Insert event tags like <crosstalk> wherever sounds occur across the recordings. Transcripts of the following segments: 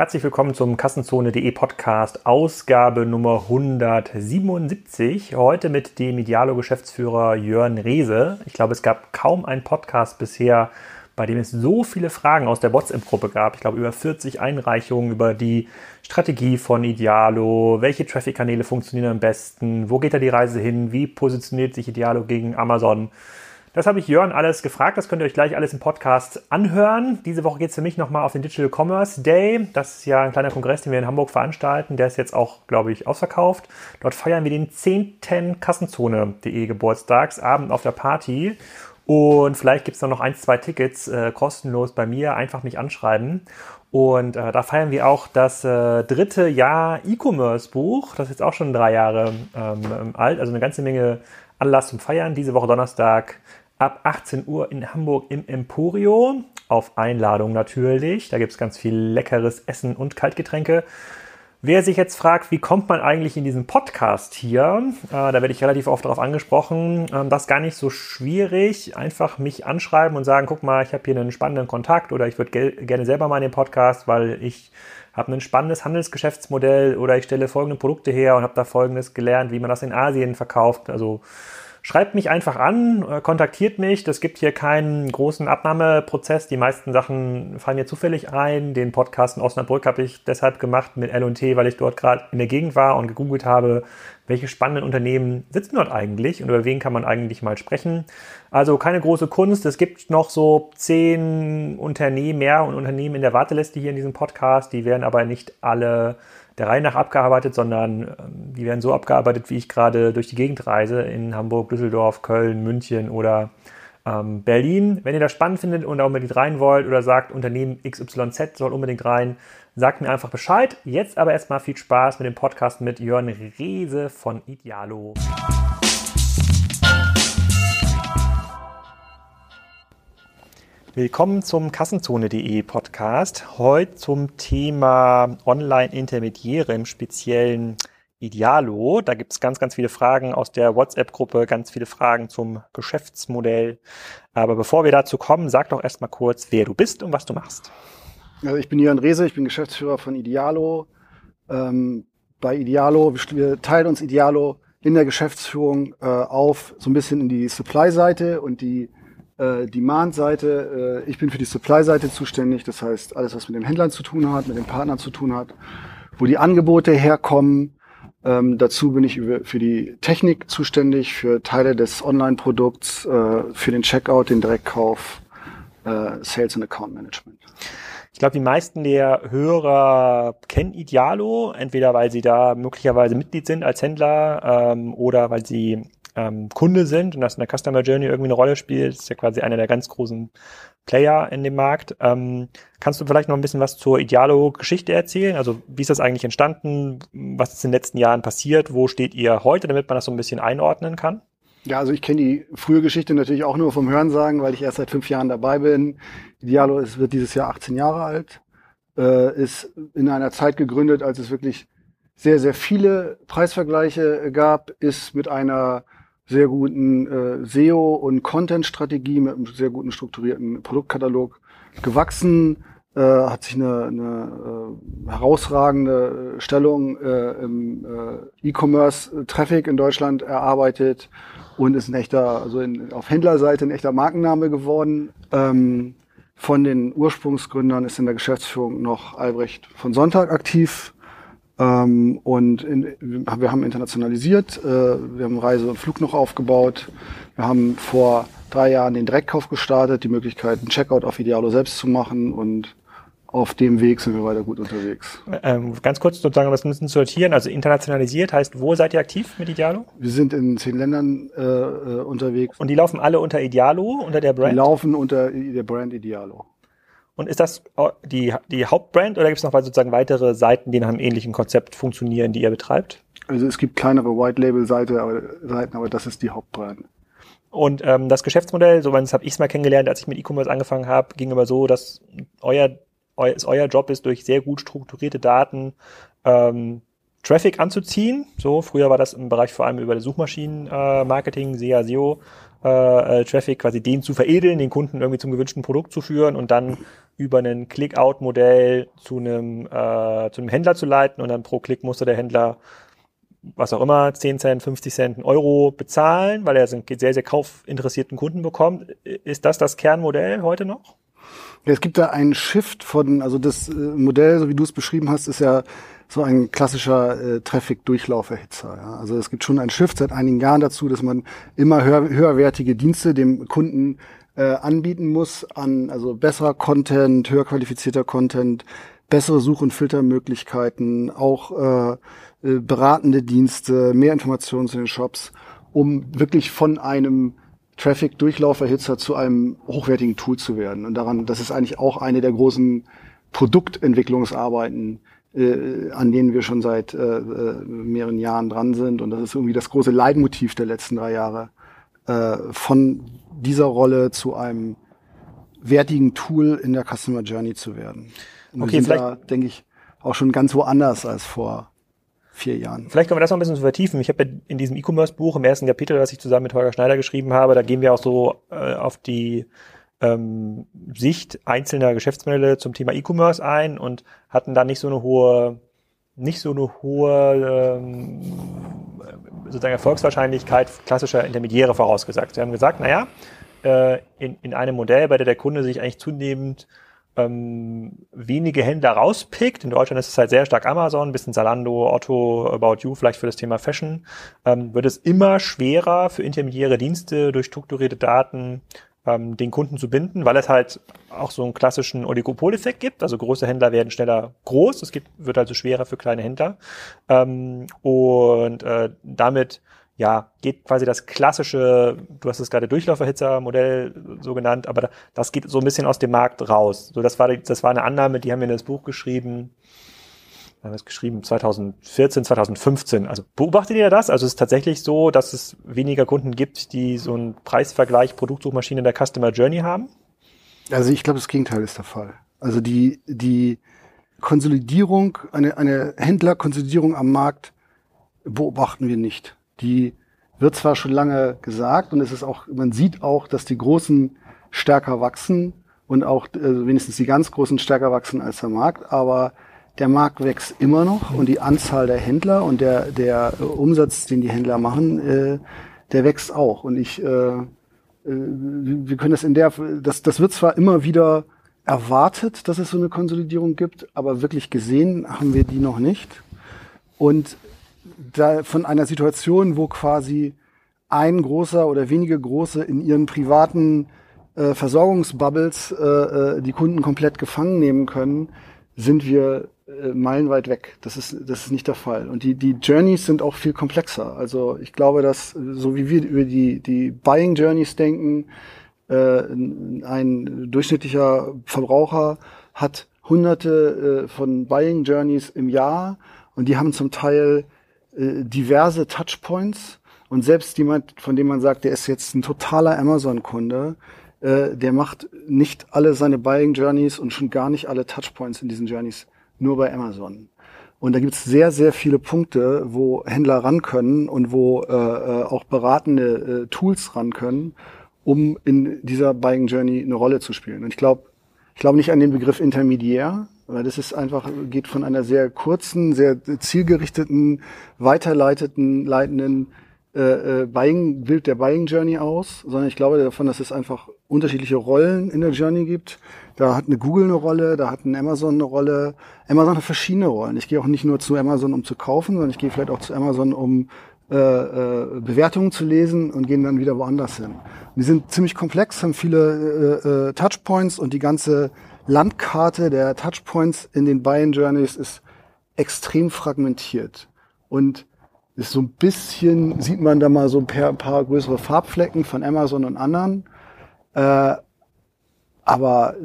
Herzlich willkommen zum Kassenzone.de Podcast, Ausgabe Nummer 177. Heute mit dem Idealo-Geschäftsführer Jörn Reese. Ich glaube, es gab kaum einen Podcast bisher, bei dem es so viele Fragen aus der WhatsApp-Gruppe gab. Ich glaube, über 40 Einreichungen über die Strategie von Idealo, welche Traffic-Kanäle funktionieren am besten, wo geht da die Reise hin, wie positioniert sich Idealo gegen Amazon. Das habe ich Jörn alles gefragt. Das könnt ihr euch gleich alles im Podcast anhören. Diese Woche geht es für mich nochmal auf den Digital Commerce Day. Das ist ja ein kleiner Kongress, den wir in Hamburg veranstalten. Der ist jetzt auch, glaube ich, ausverkauft. Dort feiern wir den 10. Kassenzone.de Geburtstagsabend auf der Party. Und vielleicht gibt es noch ein, zwei Tickets äh, kostenlos bei mir. Einfach mich anschreiben. Und äh, da feiern wir auch das äh, dritte Jahr E-Commerce-Buch. Das ist jetzt auch schon drei Jahre ähm, alt. Also eine ganze Menge Anlass zum Feiern. Diese Woche Donnerstag ab 18 Uhr in Hamburg im Emporio. Auf Einladung natürlich. Da gibt es ganz viel leckeres Essen und Kaltgetränke. Wer sich jetzt fragt, wie kommt man eigentlich in diesen Podcast hier, äh, da werde ich relativ oft darauf angesprochen, ähm, das ist gar nicht so schwierig. Einfach mich anschreiben und sagen, guck mal, ich habe hier einen spannenden Kontakt oder ich würde ge gerne selber mal in den Podcast, weil ich habe ein spannendes Handelsgeschäftsmodell oder ich stelle folgende Produkte her und habe da folgendes gelernt, wie man das in Asien verkauft. Also Schreibt mich einfach an, äh, kontaktiert mich. Das gibt hier keinen großen Abnahmeprozess. Die meisten Sachen fallen mir zufällig ein. Den Podcast in Osnabrück habe ich deshalb gemacht mit L&T, weil ich dort gerade in der Gegend war und gegoogelt habe, welche spannenden Unternehmen sitzen dort eigentlich und über wen kann man eigentlich mal sprechen. Also keine große Kunst. Es gibt noch so zehn Unternehmen mehr und Unternehmen in der Warteliste hier in diesem Podcast. Die werden aber nicht alle der Reihe nach abgearbeitet, sondern ähm, die werden so abgearbeitet, wie ich gerade durch die Gegend reise, in Hamburg, Düsseldorf, Köln, München oder ähm, Berlin. Wenn ihr das spannend findet und da unbedingt rein wollt oder sagt, Unternehmen XYZ soll unbedingt rein, sagt mir einfach Bescheid. Jetzt aber erstmal viel Spaß mit dem Podcast mit Jörn Reese von Idealo. Willkommen zum Kassenzone.de Podcast. Heute zum Thema Online-Intermediäre im speziellen Idealo. Da gibt es ganz, ganz viele Fragen aus der WhatsApp-Gruppe, ganz viele Fragen zum Geschäftsmodell. Aber bevor wir dazu kommen, sag doch erstmal kurz, wer du bist und was du machst. Also ich bin Jörn Rehse, ich bin Geschäftsführer von Idealo. Ähm, bei Idealo, wir teilen uns Idealo in der Geschäftsführung äh, auf, so ein bisschen in die Supply-Seite und die äh, Demand-Seite. Äh, ich bin für die Supply-Seite zuständig, das heißt alles, was mit den Händlern zu tun hat, mit den Partnern zu tun hat, wo die Angebote herkommen. Ähm, dazu bin ich für die Technik zuständig, für Teile des Online-Produkts, äh, für den Checkout, den Direktkauf, äh, Sales und Account Management. Ich glaube, die meisten der Hörer kennen Idealo, entweder weil sie da möglicherweise Mitglied sind als Händler ähm, oder weil sie ähm, Kunde sind und das in der Customer Journey irgendwie eine Rolle spielt. Ist ja quasi einer der ganz großen Player in dem Markt. Ähm, kannst du vielleicht noch ein bisschen was zur Idealo-Geschichte erzählen? Also wie ist das eigentlich entstanden? Was ist in den letzten Jahren passiert? Wo steht ihr heute, damit man das so ein bisschen einordnen kann? Ja, also ich kenne die frühe Geschichte natürlich auch nur vom Hörensagen, weil ich erst seit fünf Jahren dabei bin. Idealo ist, wird dieses Jahr 18 Jahre alt, äh, ist in einer Zeit gegründet, als es wirklich sehr, sehr viele Preisvergleiche gab, ist mit einer sehr guten äh, SEO- und Content-Strategie mit einem sehr guten strukturierten Produktkatalog gewachsen, äh, hat sich eine, eine äh, herausragende Stellung äh, im äh, E-Commerce-Traffic in Deutschland erarbeitet und ist ein echter, also in, auf Händlerseite ein echter Markenname geworden. Ähm, von den Ursprungsgründern ist in der Geschäftsführung noch Albrecht von Sonntag aktiv. Ähm, und in, wir haben internationalisiert, äh, wir haben Reise und Flug noch aufgebaut. Wir haben vor drei Jahren den Direktkauf gestartet, die Möglichkeit, einen Checkout auf Idealo selbst zu machen und auf dem Weg sind wir weiter gut unterwegs. Ähm, ganz kurz sozusagen, um das ein bisschen zu sortieren. Also internationalisiert heißt, wo seid ihr aktiv mit Idealo? Wir sind in zehn Ländern äh, äh unterwegs. Und die laufen alle unter Idealo, unter der Brand? Die laufen unter der Brand Idealo. Und ist das die, die Hauptbrand oder gibt es noch sozusagen weitere Seiten, die nach einem ähnlichen Konzept funktionieren, die ihr betreibt? Also es gibt kleinere White-Label-Seiten, aber, aber das ist die Hauptbrand. Und ähm, das Geschäftsmodell, so habe ich es mal kennengelernt, als ich mit E-Commerce angefangen habe, ging immer so, dass euer, euer, es euer Job ist, durch sehr gut strukturierte Daten ähm, Traffic anzuziehen. So, früher war das im Bereich vor allem über Suchmaschinen-Marketing, SEA, SEO, äh, Traffic quasi den zu veredeln, den Kunden irgendwie zum gewünschten Produkt zu führen und dann über ein Click-Out-Modell zu einem, äh, zu einem Händler zu leiten und dann pro Klick musste der Händler was auch immer, 10 Cent, 50 Cent, einen Euro bezahlen, weil er einen sehr, sehr kaufinteressierten Kunden bekommt. Ist das das Kernmodell heute noch? Es gibt da einen Shift von, also das äh, Modell, so wie du es beschrieben hast, ist ja so ein klassischer äh, Traffic-Durchlauferhitzer. Ja. Also es gibt schon einen Shift seit einigen Jahren dazu, dass man immer höher, höherwertige Dienste dem Kunden äh, anbieten muss an also besserer Content, höher qualifizierter Content, bessere Such- und Filtermöglichkeiten, auch äh, äh, beratende Dienste, mehr Informationen zu den Shops, um wirklich von einem Traffic-Durchlauferhitzer zu einem hochwertigen Tool zu werden. Und daran, das ist eigentlich auch eine der großen Produktentwicklungsarbeiten, äh, an denen wir schon seit äh, äh, mehreren Jahren dran sind. Und das ist irgendwie das große Leitmotiv der letzten drei Jahre, äh, von dieser Rolle zu einem wertigen Tool in der Customer Journey zu werden. Und okay, wir sind da, denke ich, auch schon ganz woanders als vor vier Jahren. Vielleicht können wir das noch ein bisschen vertiefen. Ich habe in diesem E-Commerce-Buch im ersten Kapitel, das ich zusammen mit Holger Schneider geschrieben habe, da gehen wir auch so äh, auf die ähm, Sicht einzelner Geschäftsmodelle zum Thema E-Commerce ein und hatten da nicht so eine hohe, nicht so eine hohe ähm, sozusagen Erfolgswahrscheinlichkeit klassischer Intermediäre vorausgesagt. Sie haben gesagt, naja, äh, in, in einem Modell, bei der der Kunde sich eigentlich zunehmend ähm, wenige Händler rauspickt. In Deutschland ist es halt sehr stark Amazon, ein bisschen Zalando, Otto, About You, vielleicht für das Thema Fashion, ähm, wird es immer schwerer für intermediäre Dienste durch strukturierte Daten ähm, den Kunden zu binden, weil es halt auch so einen klassischen Oligopoleffekt gibt. Also große Händler werden schneller groß, es wird also schwerer für kleine Händler. Ähm, und äh, damit ja, geht quasi das klassische, du hast es gerade Durchlauferhitzer-Modell so genannt, aber das geht so ein bisschen aus dem Markt raus. So, das war, das war eine Annahme, die haben wir in das Buch geschrieben, haben wir es geschrieben 2014, 2015. Also beobachtet ihr das? Also es ist tatsächlich so, dass es weniger Kunden gibt, die so einen Preisvergleich Produktsuchmaschine in der Customer Journey haben? Also ich glaube, das Gegenteil ist der Fall. Also die, die Konsolidierung, eine, eine Händlerkonsolidierung am Markt beobachten wir nicht die wird zwar schon lange gesagt und es ist auch, man sieht auch, dass die Großen stärker wachsen und auch äh, wenigstens die ganz Großen stärker wachsen als der Markt, aber der Markt wächst immer noch und die Anzahl der Händler und der, der Umsatz, den die Händler machen, äh, der wächst auch. Und ich, äh, äh, wir können das in der, das, das wird zwar immer wieder erwartet, dass es so eine Konsolidierung gibt, aber wirklich gesehen haben wir die noch nicht. Und da von einer Situation, wo quasi ein großer oder wenige große in ihren privaten äh, Versorgungsbubbles äh, äh, die Kunden komplett gefangen nehmen können, sind wir äh, meilenweit weg. Das ist, das ist nicht der Fall. Und die, die Journeys sind auch viel komplexer. Also ich glaube, dass so wie wir über die, die Buying Journeys denken, äh, ein durchschnittlicher Verbraucher hat hunderte äh, von Buying Journeys im Jahr und die haben zum Teil äh, diverse Touchpoints und selbst jemand, von dem man sagt, der ist jetzt ein totaler Amazon-Kunde, äh, der macht nicht alle seine Buying Journeys und schon gar nicht alle Touchpoints in diesen Journeys nur bei Amazon. Und da gibt es sehr, sehr viele Punkte, wo Händler ran können und wo äh, äh, auch beratende äh, Tools ran können, um in dieser Buying Journey eine Rolle zu spielen. Und ich glaube, ich glaube nicht an den Begriff Intermediär, weil das ist einfach, geht von einer sehr kurzen, sehr zielgerichteten, weiterleiteten, leitenden äh, äh, Buying, Bild der Buying Journey aus, sondern ich glaube davon, dass es einfach unterschiedliche Rollen in der Journey gibt. Da hat eine Google eine Rolle, da hat ein Amazon eine Rolle. Amazon hat verschiedene Rollen. Ich gehe auch nicht nur zu Amazon, um zu kaufen, sondern ich gehe vielleicht auch zu Amazon, um äh, äh, Bewertungen zu lesen und gehen dann wieder woanders hin. Und die sind ziemlich komplex, haben viele äh, äh, Touchpoints und die ganze Landkarte der Touchpoints in den Buying Journeys ist extrem fragmentiert. Und ist so ein bisschen, sieht man da mal so ein paar, paar größere Farbflecken von Amazon und anderen. Äh, aber äh,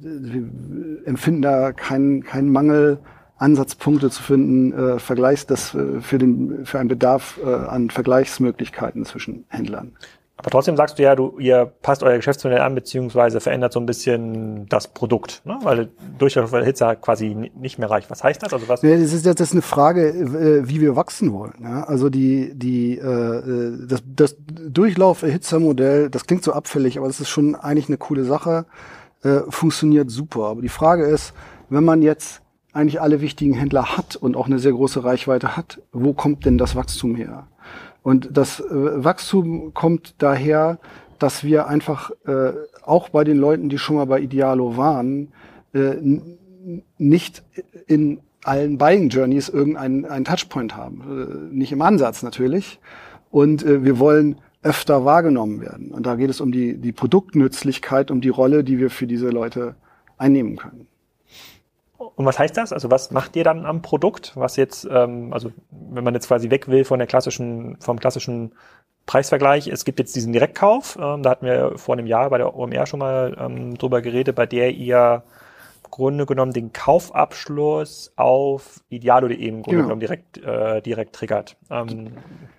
wir empfinden da keinen keinen Mangel, Ansatzpunkte zu finden, äh, Vergleichs, das äh, für den für einen Bedarf äh, an Vergleichsmöglichkeiten zwischen Händlern. Aber trotzdem sagst du ja, du, ihr passt euer Geschäftsmodell an, beziehungsweise verändert so ein bisschen das Produkt, ne? weil Durchlauferhitzer quasi nicht mehr reicht. Was heißt das? Also was? Ja, das ist jetzt eine Frage, äh, wie wir wachsen wollen. Ja? Also die, die, äh, das, das Durchlauferhitzermodell, das klingt so abfällig, aber das ist schon eigentlich eine coole Sache, äh, funktioniert super. Aber die Frage ist, wenn man jetzt eigentlich alle wichtigen Händler hat und auch eine sehr große Reichweite hat, wo kommt denn das Wachstum her? Und das äh, Wachstum kommt daher, dass wir einfach äh, auch bei den Leuten, die schon mal bei Idealo waren, äh, nicht in allen Buying Journeys irgendeinen einen Touchpoint haben. Äh, nicht im Ansatz natürlich. Und äh, wir wollen öfter wahrgenommen werden. Und da geht es um die, die Produktnützlichkeit, um die Rolle, die wir für diese Leute einnehmen können. Und was heißt das? Also was macht ihr dann am Produkt? Was jetzt, ähm, also wenn man jetzt quasi weg will von der klassischen, vom klassischen Preisvergleich, es gibt jetzt diesen Direktkauf, ähm, da hatten wir vor einem Jahr bei der OMR schon mal ähm, drüber geredet, bei der ihr im Grunde genommen den Kaufabschluss auf idealo.de im Grunde genau. genommen direkt, äh, direkt triggert. Ähm,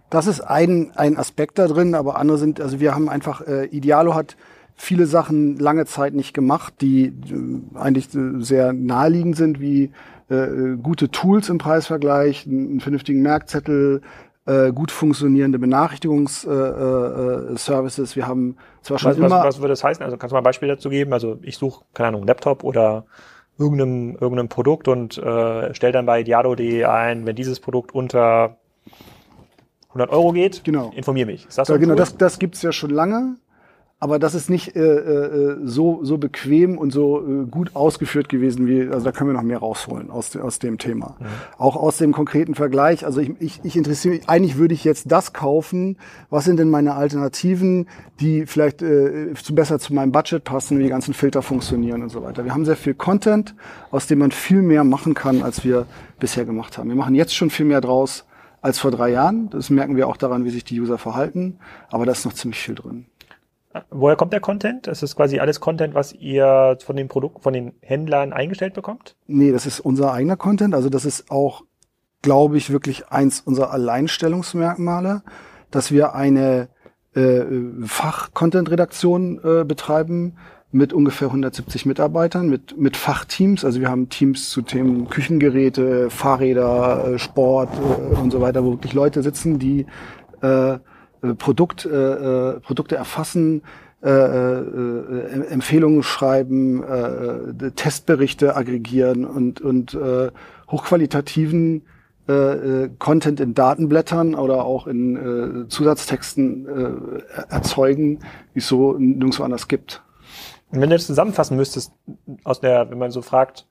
das ist ein, ein Aspekt da drin, aber andere sind, also wir haben einfach, äh, Idealo hat viele Sachen lange Zeit nicht gemacht, die äh, eigentlich äh, sehr naheliegend sind, wie äh, gute Tools im Preisvergleich, einen vernünftigen Merkzettel, äh, gut funktionierende Benachrichtigungsservices. Äh, Wir haben zwar schon was, immer... Was, was würde das heißen? Also kannst du mal ein Beispiel dazu geben? Also ich suche, keine Ahnung, Laptop oder irgendeinem, irgendeinem Produkt und äh, stelle dann bei Diado.de ein, wenn dieses Produkt unter 100 Euro geht, genau. informiere mich. Ist das so ja, genau, das, das gibt's ja schon lange aber das ist nicht äh, äh, so so bequem und so äh, gut ausgeführt gewesen wie also da können wir noch mehr rausholen aus aus dem Thema. Mhm. auch aus dem konkreten Vergleich also ich, ich, ich interessiere mich eigentlich würde ich jetzt das kaufen. Was sind denn meine Alternativen die vielleicht äh, zu besser zu meinem Budget passen wie die ganzen Filter funktionieren und so weiter? Wir haben sehr viel Content aus dem man viel mehr machen kann als wir bisher gemacht haben. Wir machen jetzt schon viel mehr draus als vor drei Jahren. Das merken wir auch daran wie sich die User verhalten. Aber da ist noch ziemlich viel drin Woher kommt der Content? Das ist quasi alles Content, was ihr von den Produkten, von den Händlern eingestellt bekommt? Nee, das ist unser eigener Content. Also das ist auch, glaube ich, wirklich eins unserer Alleinstellungsmerkmale, dass wir eine äh, Fach-Content-Redaktion äh, betreiben mit ungefähr 170 Mitarbeitern, mit, mit Fachteams. Also wir haben Teams zu Themen Küchengeräte, Fahrräder, äh, Sport äh, und so weiter, wo wirklich Leute sitzen, die äh, äh, Produkt, äh, äh, Produkte erfassen, äh, äh, Empfehlungen schreiben, äh, Testberichte aggregieren und, und äh, hochqualitativen äh, Content in Datenblättern oder auch in äh, Zusatztexten äh, erzeugen, wie es so nirgendwo anders gibt. Wenn du das zusammenfassen müsstest, aus der, wenn man so fragt,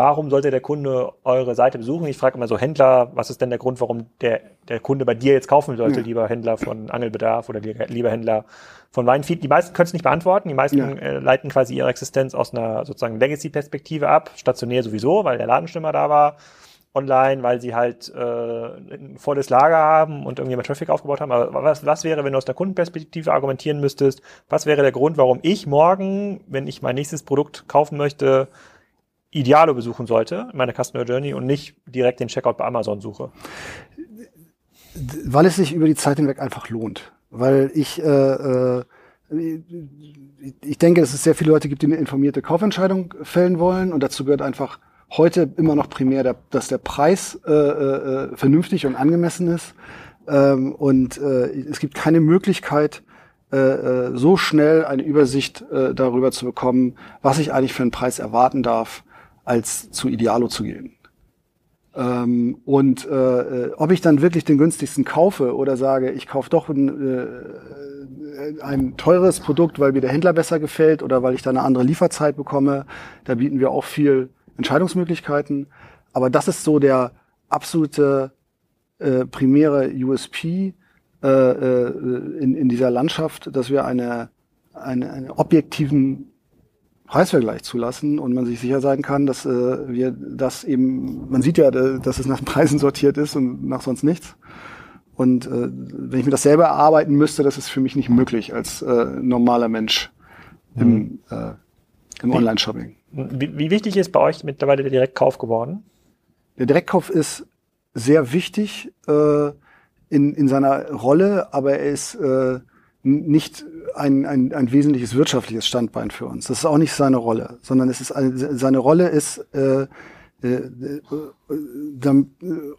warum sollte der Kunde eure Seite besuchen? Ich frage immer so Händler, was ist denn der Grund, warum der, der Kunde bei dir jetzt kaufen sollte, ja. lieber Händler von Angelbedarf oder lieber Händler von Weinfeed? Die meisten können es nicht beantworten. Die meisten ja. äh, leiten quasi ihre Existenz aus einer sozusagen Legacy-Perspektive ab. Stationär sowieso, weil der Ladenstimmer da war. Online, weil sie halt äh, ein volles Lager haben und irgendwie mal Traffic aufgebaut haben. Aber was, was wäre, wenn du aus der Kundenperspektive argumentieren müsstest? Was wäre der Grund, warum ich morgen, wenn ich mein nächstes Produkt kaufen möchte, Idealo besuchen sollte, meine Customer Journey, und nicht direkt den Checkout bei Amazon suche? Weil es sich über die Zeit hinweg einfach lohnt. Weil ich, äh, äh, ich denke, dass es sehr viele Leute gibt, die eine informierte Kaufentscheidung fällen wollen. Und dazu gehört einfach heute immer noch primär, der, dass der Preis äh, äh, vernünftig und angemessen ist. Ähm, und äh, es gibt keine Möglichkeit, äh, äh so schnell eine Übersicht äh, darüber zu bekommen, was ich eigentlich für einen Preis erwarten darf als zu Idealo zu gehen. Ähm, und äh, ob ich dann wirklich den günstigsten kaufe oder sage, ich kaufe doch ein, äh, ein teures Produkt, weil mir der Händler besser gefällt oder weil ich da eine andere Lieferzeit bekomme, da bieten wir auch viel Entscheidungsmöglichkeiten. Aber das ist so der absolute äh, primäre USP äh, äh, in, in dieser Landschaft, dass wir eine, eine, einen objektiven Preisvergleich zulassen und man sich sicher sein kann, dass äh, wir das eben, man sieht ja, dass es nach Preisen sortiert ist und nach sonst nichts. Und äh, wenn ich mir das selber erarbeiten müsste, das ist für mich nicht möglich als äh, normaler Mensch im, mhm. äh, im Online-Shopping. Wie, wie wichtig ist bei euch mittlerweile der Direktkauf geworden? Der Direktkauf ist sehr wichtig äh, in, in seiner Rolle, aber er ist äh, nicht ein, ein, ein wesentliches wirtschaftliches Standbein für uns. Das ist auch nicht seine Rolle, sondern es ist seine Rolle ist äh, äh, äh, äh,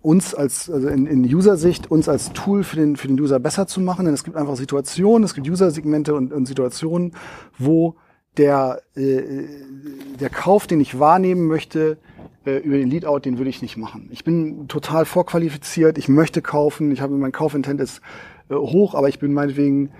uns als also in, in User-Sicht uns als Tool für den für den User besser zu machen, denn es gibt einfach Situationen, es gibt User-Segmente und, und Situationen, wo der äh, der Kauf, den ich wahrnehmen möchte, äh, über den Leadout, den würde ich nicht machen. Ich bin total vorqualifiziert, ich möchte kaufen, ich habe mein Kaufintent ist äh, hoch, aber ich bin meinetwegen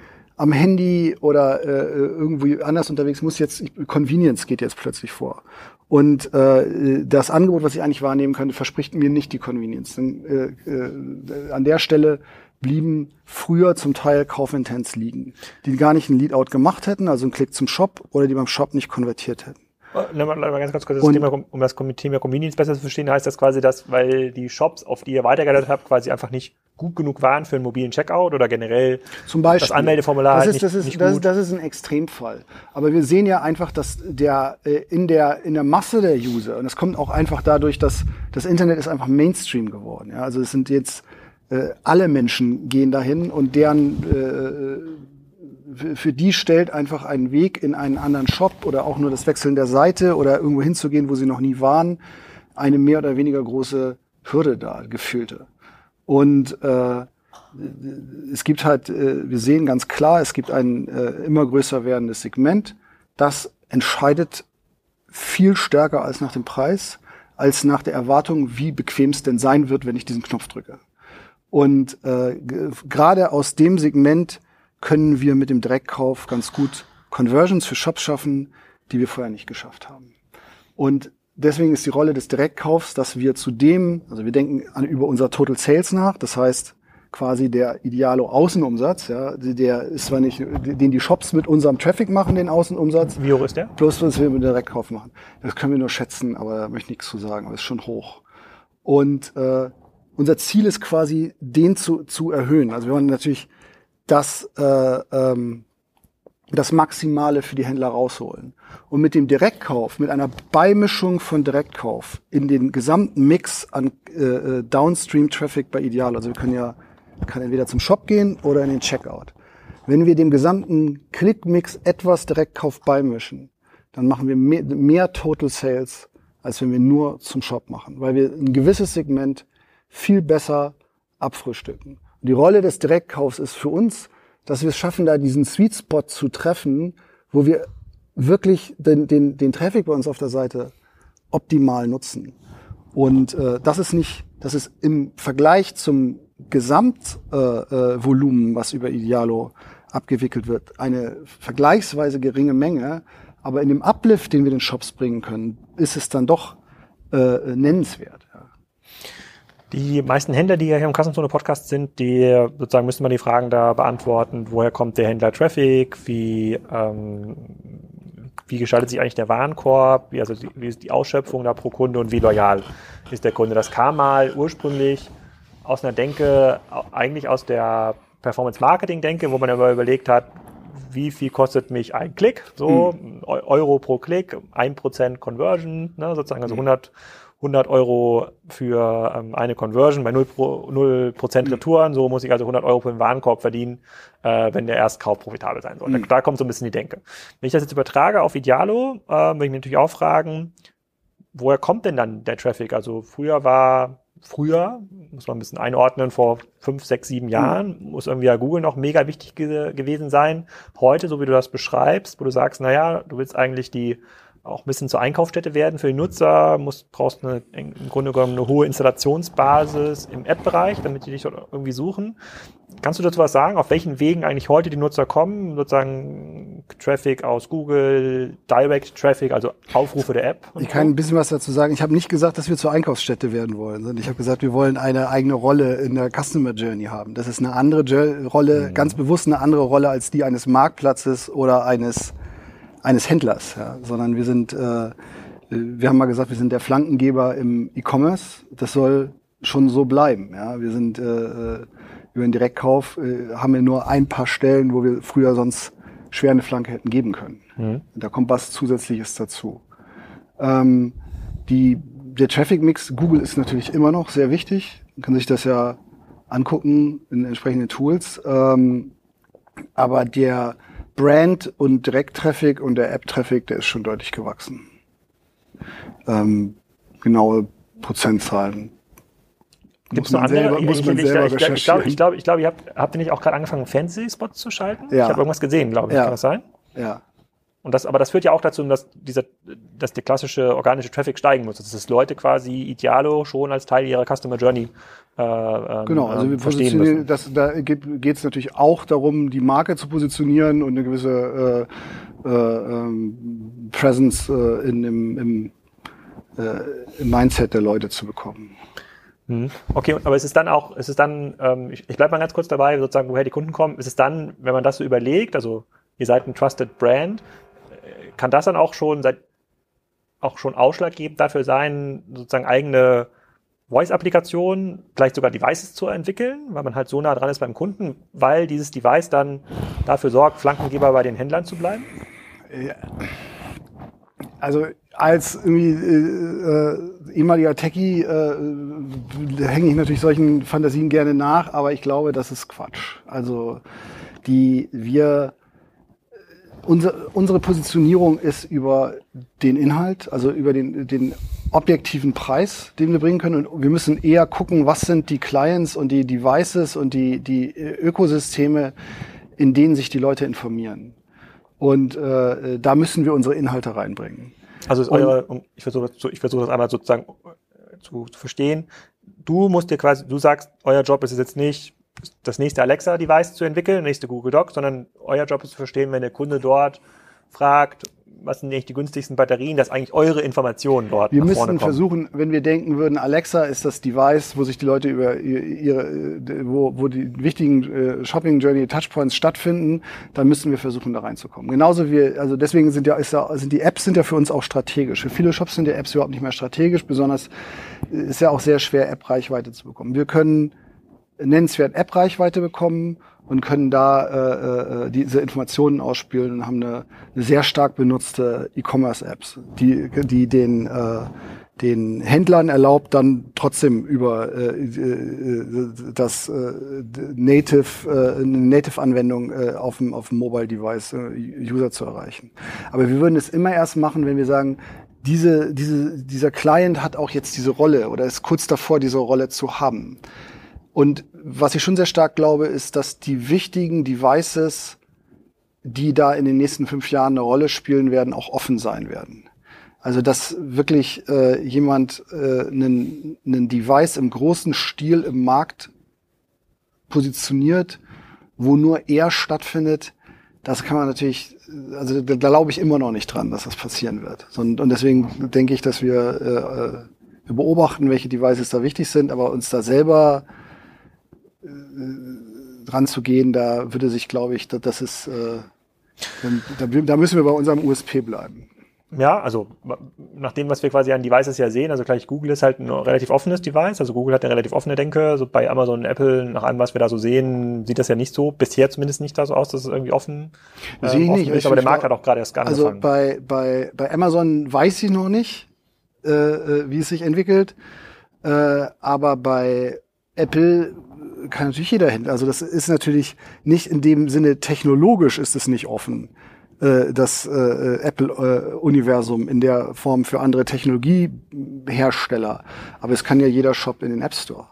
am Handy oder äh, irgendwie anders unterwegs, muss jetzt, Convenience geht jetzt plötzlich vor. Und äh, das Angebot, was ich eigentlich wahrnehmen könnte, verspricht mir nicht die Convenience. Denn, äh, äh, an der Stelle blieben früher zum Teil Kaufintents liegen, die gar nicht ein Leadout gemacht hätten, also einen Klick zum Shop oder die beim Shop nicht konvertiert hätten. Mal, ganz, ganz kurz das Thema, um das Thema Convenience besser zu verstehen, heißt das quasi, dass, weil die Shops, auf die ihr weitergeleitet habt, quasi einfach nicht gut genug waren für einen mobilen Checkout oder generell Zum Beispiel, das Anmeldeformular das halt ist, nicht, das ist, nicht das, gut. ist, das ist ein Extremfall. Aber wir sehen ja einfach, dass der äh, in der in der Masse der User und das kommt auch einfach dadurch, dass das Internet ist einfach Mainstream geworden. Ja? Also es sind jetzt äh, alle Menschen gehen dahin und deren äh, für die stellt einfach einen Weg in einen anderen Shop oder auch nur das Wechseln der Seite oder irgendwo hinzugehen, wo sie noch nie waren, eine mehr oder weniger große Hürde da, gefühlte. Und äh, es gibt halt, äh, wir sehen ganz klar, es gibt ein äh, immer größer werdendes Segment, das entscheidet viel stärker als nach dem Preis, als nach der Erwartung, wie bequem es denn sein wird, wenn ich diesen Knopf drücke. Und äh, gerade aus dem Segment können wir mit dem Direktkauf ganz gut Conversions für Shops schaffen, die wir vorher nicht geschafft haben. Und deswegen ist die Rolle des Direktkaufs, dass wir zudem, also wir denken an, über unser Total Sales nach, das heißt quasi der Idealo Außenumsatz, ja, der ist zwar nicht, den die Shops mit unserem Traffic machen, den Außenumsatz. Wie hoch ist der? Plus, was wir mit Direktkauf machen. Das können wir nur schätzen, aber da möchte ich nichts zu sagen, aber ist schon hoch. Und äh, unser Ziel ist quasi, den zu, zu erhöhen. Also wir wollen natürlich das, äh, ähm, das Maximale für die Händler rausholen. Und mit dem Direktkauf, mit einer Beimischung von Direktkauf in den gesamten Mix an äh, Downstream-Traffic bei Ideal, also wir können ja, kann entweder zum Shop gehen oder in den Checkout. Wenn wir dem gesamten Klickmix etwas Direktkauf beimischen, dann machen wir mehr, mehr Total Sales, als wenn wir nur zum Shop machen, weil wir ein gewisses Segment viel besser abfrühstücken. Und die Rolle des Direktkaufs ist für uns, dass wir es schaffen, da diesen Sweet Spot zu treffen, wo wir wirklich den, den, den Traffic bei uns auf der Seite optimal nutzen. Und äh, das ist nicht, das ist im Vergleich zum Gesamtvolumen, äh, äh, was über Idealo abgewickelt wird, eine vergleichsweise geringe Menge. Aber in dem Uplift, den wir den Shops bringen können, ist es dann doch äh, nennenswert. Die meisten Händler, die ja hier im Kassenzone Podcast sind, die sozusagen müssen wir die Fragen da beantworten, woher kommt der Händler Traffic, wie, ähm, wie gestaltet sich eigentlich der Warenkorb, wie, also die, wie ist die Ausschöpfung da pro Kunde und wie loyal ist der Kunde. Das kam mal ursprünglich aus einer Denke, eigentlich aus der Performance-Marketing-Denke, wo man aber überlegt hat, wie viel kostet mich ein Klick, so mhm. Euro pro Klick, ein Prozent Conversion, ne, sozusagen also 100 100 Euro für ähm, eine Conversion bei 0%, Pro, 0 Retouren. So muss ich also 100 Euro für den Warenkorb verdienen, äh, wenn der Erstkauf profitabel sein soll. Mhm. Da, da, kommt so ein bisschen die Denke. Wenn ich das jetzt übertrage auf Idealo, äh, will ich mich natürlich auch fragen, woher kommt denn dann der Traffic? Also früher war, früher, muss man ein bisschen einordnen, vor fünf, sechs, sieben Jahren, mhm. muss irgendwie ja Google noch mega wichtig ge gewesen sein. Heute, so wie du das beschreibst, wo du sagst, naja, du willst eigentlich die auch ein bisschen zur Einkaufsstätte werden für die Nutzer, musst, brauchst eine, im Grunde genommen eine hohe Installationsbasis im App-Bereich, damit die dich dort irgendwie suchen. Kannst du dazu was sagen, auf welchen Wegen eigentlich heute die Nutzer kommen? Sozusagen Traffic aus Google, Direct Traffic, also Aufrufe der App? Ich kann ein bisschen was dazu sagen. Ich habe nicht gesagt, dass wir zur Einkaufsstätte werden wollen, sondern ich habe gesagt, wir wollen eine eigene Rolle in der Customer Journey haben. Das ist eine andere Rolle, mhm. ganz bewusst eine andere Rolle als die eines Marktplatzes oder eines eines Händlers, ja, sondern wir sind, äh, wir haben mal gesagt, wir sind der Flankengeber im E-Commerce. Das soll schon so bleiben. Ja, wir sind äh, äh, über den Direktkauf äh, haben wir nur ein paar Stellen, wo wir früher sonst schwer eine Flanke hätten geben können. Mhm. Da kommt was Zusätzliches dazu. Ähm, die, der Traffic Mix Google ist natürlich immer noch sehr wichtig. Man kann sich das ja angucken in entsprechenden Tools. Ähm, Aber der Brand und Direkttraffic und der App-Traffic, der ist schon deutlich gewachsen. Ähm, genaue Prozentzahlen. Gibt es noch andere? Selber, muss ich, man ich, selber ich, ich, glaube, ich glaube, ich glaub, ihr habt, habt ihr nicht auch gerade angefangen, Fantasy-Spots zu schalten? Ja. Ich habe irgendwas gesehen, glaube ich. Ja. Kann das sein? Ja. Und das, aber das führt ja auch dazu, dass dieser, dass der klassische organische Traffic steigen muss. Dass Leute quasi Idealo schon als Teil ihrer Customer Journey äh, ähm, genau, also wir positionieren, das, da geht es natürlich auch darum, die Marke zu positionieren und eine gewisse äh, äh, ähm, Presence äh, in, im, im, äh, im Mindset der Leute zu bekommen. Mhm. Okay, aber ist es dann auch, ist es dann, ähm, ich, ich bleibe mal ganz kurz dabei, sozusagen, woher die Kunden kommen, ist es dann, wenn man das so überlegt, also ihr seid ein Trusted Brand, kann das dann auch schon seit auch schon ausschlaggebend dafür sein, sozusagen eigene Voice-Applikationen, vielleicht sogar Devices zu entwickeln, weil man halt so nah dran ist beim Kunden, weil dieses Device dann dafür sorgt, Flankengeber bei den Händlern zu bleiben? Ja. Also als irgendwie äh, äh, ehemaliger Techie äh, hänge ich natürlich solchen Fantasien gerne nach, aber ich glaube, das ist Quatsch. Also die wir unsere, unsere Positionierung ist über den Inhalt, also über den, den objektiven Preis, den wir bringen können. Und wir müssen eher gucken, was sind die Clients und die Devices und die, die Ökosysteme, in denen sich die Leute informieren. Und äh, da müssen wir unsere Inhalte reinbringen. Also ist eure, ich versuche das, ich versuche das einmal sozusagen äh, zu, zu verstehen. Du musst dir quasi, du sagst, euer Job ist es jetzt nicht, das nächste Alexa-Device zu entwickeln, nächste Google Doc, sondern euer Job ist zu verstehen, wenn der Kunde dort fragt, was sind eigentlich die günstigsten Batterien, dass eigentlich eure Informationen dort Wir müssen versuchen, wenn wir denken würden, Alexa ist das Device, wo sich die Leute über ihre, wo, wo die wichtigen äh, Shopping Journey Touchpoints stattfinden, dann müssen wir versuchen, da reinzukommen. Genauso wie, also deswegen sind ja, ist ja, sind die Apps sind ja für uns auch strategisch. Für viele Shops sind die Apps überhaupt nicht mehr strategisch, besonders ist ja auch sehr schwer, App-Reichweite zu bekommen. Wir können nennenswert App-Reichweite bekommen und können da äh, äh, diese Informationen ausspielen und haben eine, eine sehr stark benutzte E-Commerce-Apps, die, die den, äh, den Händlern erlaubt, dann trotzdem über äh, äh, das äh, Native, äh, eine Native-Anwendung äh, auf dem, auf dem Mobile-Device äh, User zu erreichen. Aber wir würden es immer erst machen, wenn wir sagen, diese, diese, dieser Client hat auch jetzt diese Rolle oder ist kurz davor, diese Rolle zu haben. Und was ich schon sehr stark glaube, ist, dass die wichtigen Devices, die da in den nächsten fünf Jahren eine Rolle spielen werden, auch offen sein werden. Also dass wirklich äh, jemand äh, einen, einen Device im großen Stil im Markt positioniert, wo nur er stattfindet, das kann man natürlich, also da, da glaube ich immer noch nicht dran, dass das passieren wird. Und, und deswegen denke ich, dass wir, äh, äh wir beobachten, welche Devices da wichtig sind, aber uns da selber dran zu gehen, da würde sich, glaube ich, das, das ist, äh, da, da müssen wir bei unserem USP bleiben. Ja, also nach dem, was wir quasi an Devices ja sehen, also gleich Google ist halt ein relativ offenes Device, also Google hat eine relativ offene Denke, so bei Amazon und Apple, nach allem, was wir da so sehen, sieht das ja nicht so, bisher zumindest nicht da so aus, dass es irgendwie offen, äh, Sehe ich nicht. ist, aber der Markt hat auch gerade erst also angefangen. Also bei, bei, bei Amazon weiß ich noch nicht, äh, äh, wie es sich entwickelt, äh, aber bei Apple kann natürlich jeder hin. Also das ist natürlich nicht in dem Sinne technologisch ist es nicht offen, äh, das äh, Apple-Universum in der Form für andere Technologiehersteller. Aber es kann ja jeder Shop in den App Store.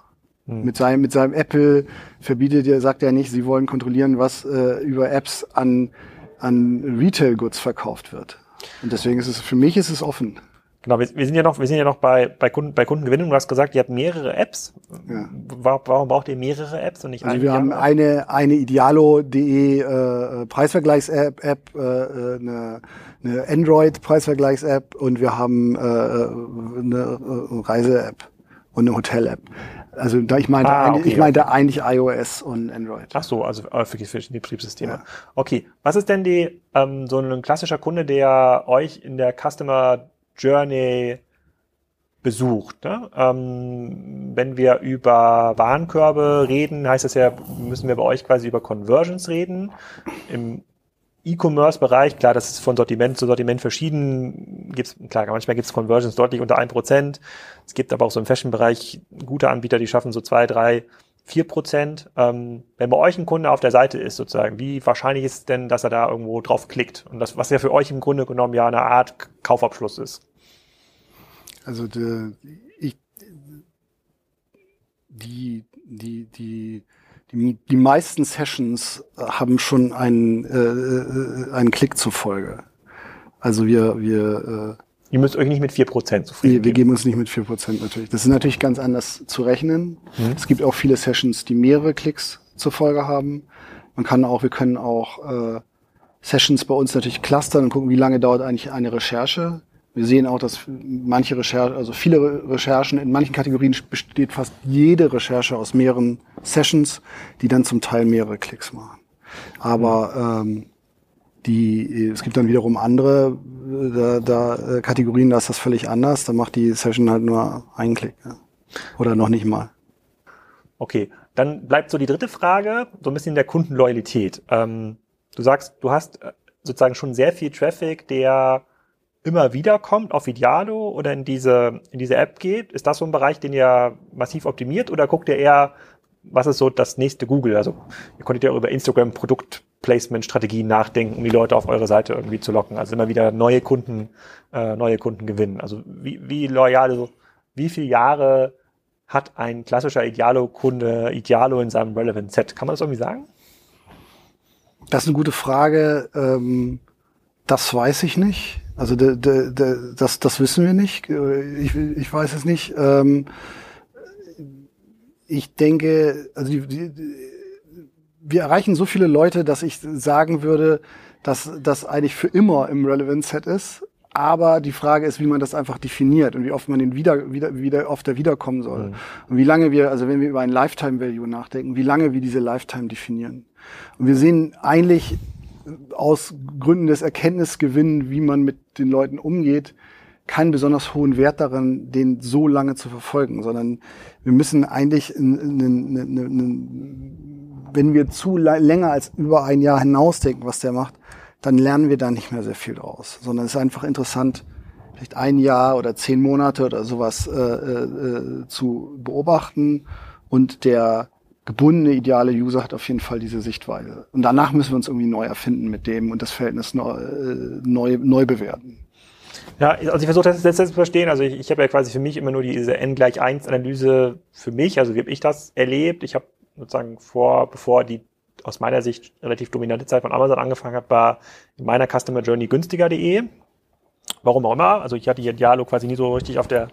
Hm. Mit seinem, mit seinem Apple verbietet er, sagt er nicht, sie wollen kontrollieren, was äh, über Apps an, an Retail-Goods verkauft wird. Und deswegen ist es, für mich ist es offen. Genau, wir, wir, sind ja noch, wir sind ja noch bei, bei, Kunden, bei Kundengewinnung. Du hast gesagt, ihr habt mehrere Apps. Ja. Warum braucht ihr mehrere Apps und nicht also eine? Wir haben eine, eine Idealo.de äh, Preisvergleichs-App, App, äh, eine, eine Android-Preisvergleichs-App und wir haben äh, eine äh, Reise-App und eine Hotel-App. Also da ich meinte, ah, okay, ich meinte okay. eigentlich iOS und Android. Ach so, also für verschiedene Betriebssysteme. Ja. Okay, was ist denn die ähm, so ein klassischer Kunde, der euch in der Customer Journey besucht. Ne? Ähm, wenn wir über Warenkörbe reden, heißt das ja, müssen wir bei euch quasi über Conversions reden. Im E-Commerce-Bereich, klar, das ist von Sortiment zu Sortiment verschieden. Gibt's, klar, manchmal gibt es Conversions deutlich unter ein Prozent. Es gibt aber auch so im Fashion-Bereich gute Anbieter, die schaffen so zwei, drei, 4%. Ähm, wenn bei euch ein Kunde auf der Seite ist, sozusagen, wie wahrscheinlich ist denn, dass er da irgendwo drauf klickt? Und das, was ja für euch im Grunde genommen ja eine Art Kaufabschluss ist. Also die, ich, die, die, die, die, die meisten Sessions haben schon einen, äh, äh einen Klick zur Folge. Also wir, wir äh, Ihr müsst euch nicht mit 4% zufrieden Wir, wir geben uns nicht mit 4% natürlich. Das ist natürlich ganz anders zu rechnen. Mhm. Es gibt auch viele Sessions, die mehrere Klicks zur Folge haben. Man kann auch, wir können auch äh, Sessions bei uns natürlich clustern und gucken, wie lange dauert eigentlich eine Recherche. Wir sehen auch, dass manche Recherchen, also viele Recherchen, in manchen Kategorien besteht fast jede Recherche aus mehreren Sessions, die dann zum Teil mehrere Klicks machen. Aber ähm, die, es gibt dann wiederum andere da, da, äh, Kategorien, da ist das völlig anders. Da macht die Session halt nur einen Klick. Ja. Oder noch nicht mal. Okay, dann bleibt so die dritte Frage, so ein bisschen der Kundenloyalität. Ähm, du sagst, du hast äh, sozusagen schon sehr viel Traffic, der immer wieder kommt auf Idealo oder in diese, in diese App geht. Ist das so ein Bereich, den ihr massiv optimiert oder guckt ihr eher, was ist so das nächste Google? Also ihr konntet ja über Instagram Produktplacement-Strategien nachdenken, um die Leute auf eure Seite irgendwie zu locken. Also immer wieder neue Kunden, äh, neue Kunden gewinnen. Also wie, wie loyal, also wie viele Jahre hat ein klassischer Idealo-Kunde Idealo in seinem Relevant Set? Kann man das irgendwie sagen? Das ist eine gute Frage. Ähm, das weiß ich nicht. Also de, de, de, das, das wissen wir nicht. Ich, ich weiß es nicht. Ähm, ich denke, also die, die, wir erreichen so viele Leute, dass ich sagen würde, dass das eigentlich für immer im Relevant Set ist. Aber die Frage ist, wie man das einfach definiert und wie oft man den wieder, wieder, wieder oft er wiederkommen soll. Mhm. Und wie lange wir, also wenn wir über ein Lifetime Value nachdenken, wie lange wir diese Lifetime definieren. Und wir sehen eigentlich aus Gründen des Erkenntnisgewinns, wie man mit den Leuten umgeht, keinen besonders hohen Wert darin, den so lange zu verfolgen, sondern wir müssen eigentlich, in, in, in, wenn wir zu länger als über ein Jahr hinausdenken, was der macht, dann lernen wir da nicht mehr sehr viel draus, sondern es ist einfach interessant, vielleicht ein Jahr oder zehn Monate oder sowas äh, äh, zu beobachten und der gebundene ideale User hat auf jeden Fall diese Sichtweise. Und danach müssen wir uns irgendwie neu erfinden mit dem und das Verhältnis neu, äh, neu, neu bewerten. Ja, also ich versuche das jetzt zu verstehen. Also ich, ich habe ja quasi für mich immer nur diese n gleich 1 Analyse für mich. Also wie habe ich das erlebt? Ich habe sozusagen vor, bevor die aus meiner Sicht relativ dominante Zeit von Amazon angefangen hat, war in meiner Customer Journey günstiger.de. Warum auch immer. Also ich hatte hier Dialog quasi nie so richtig auf der,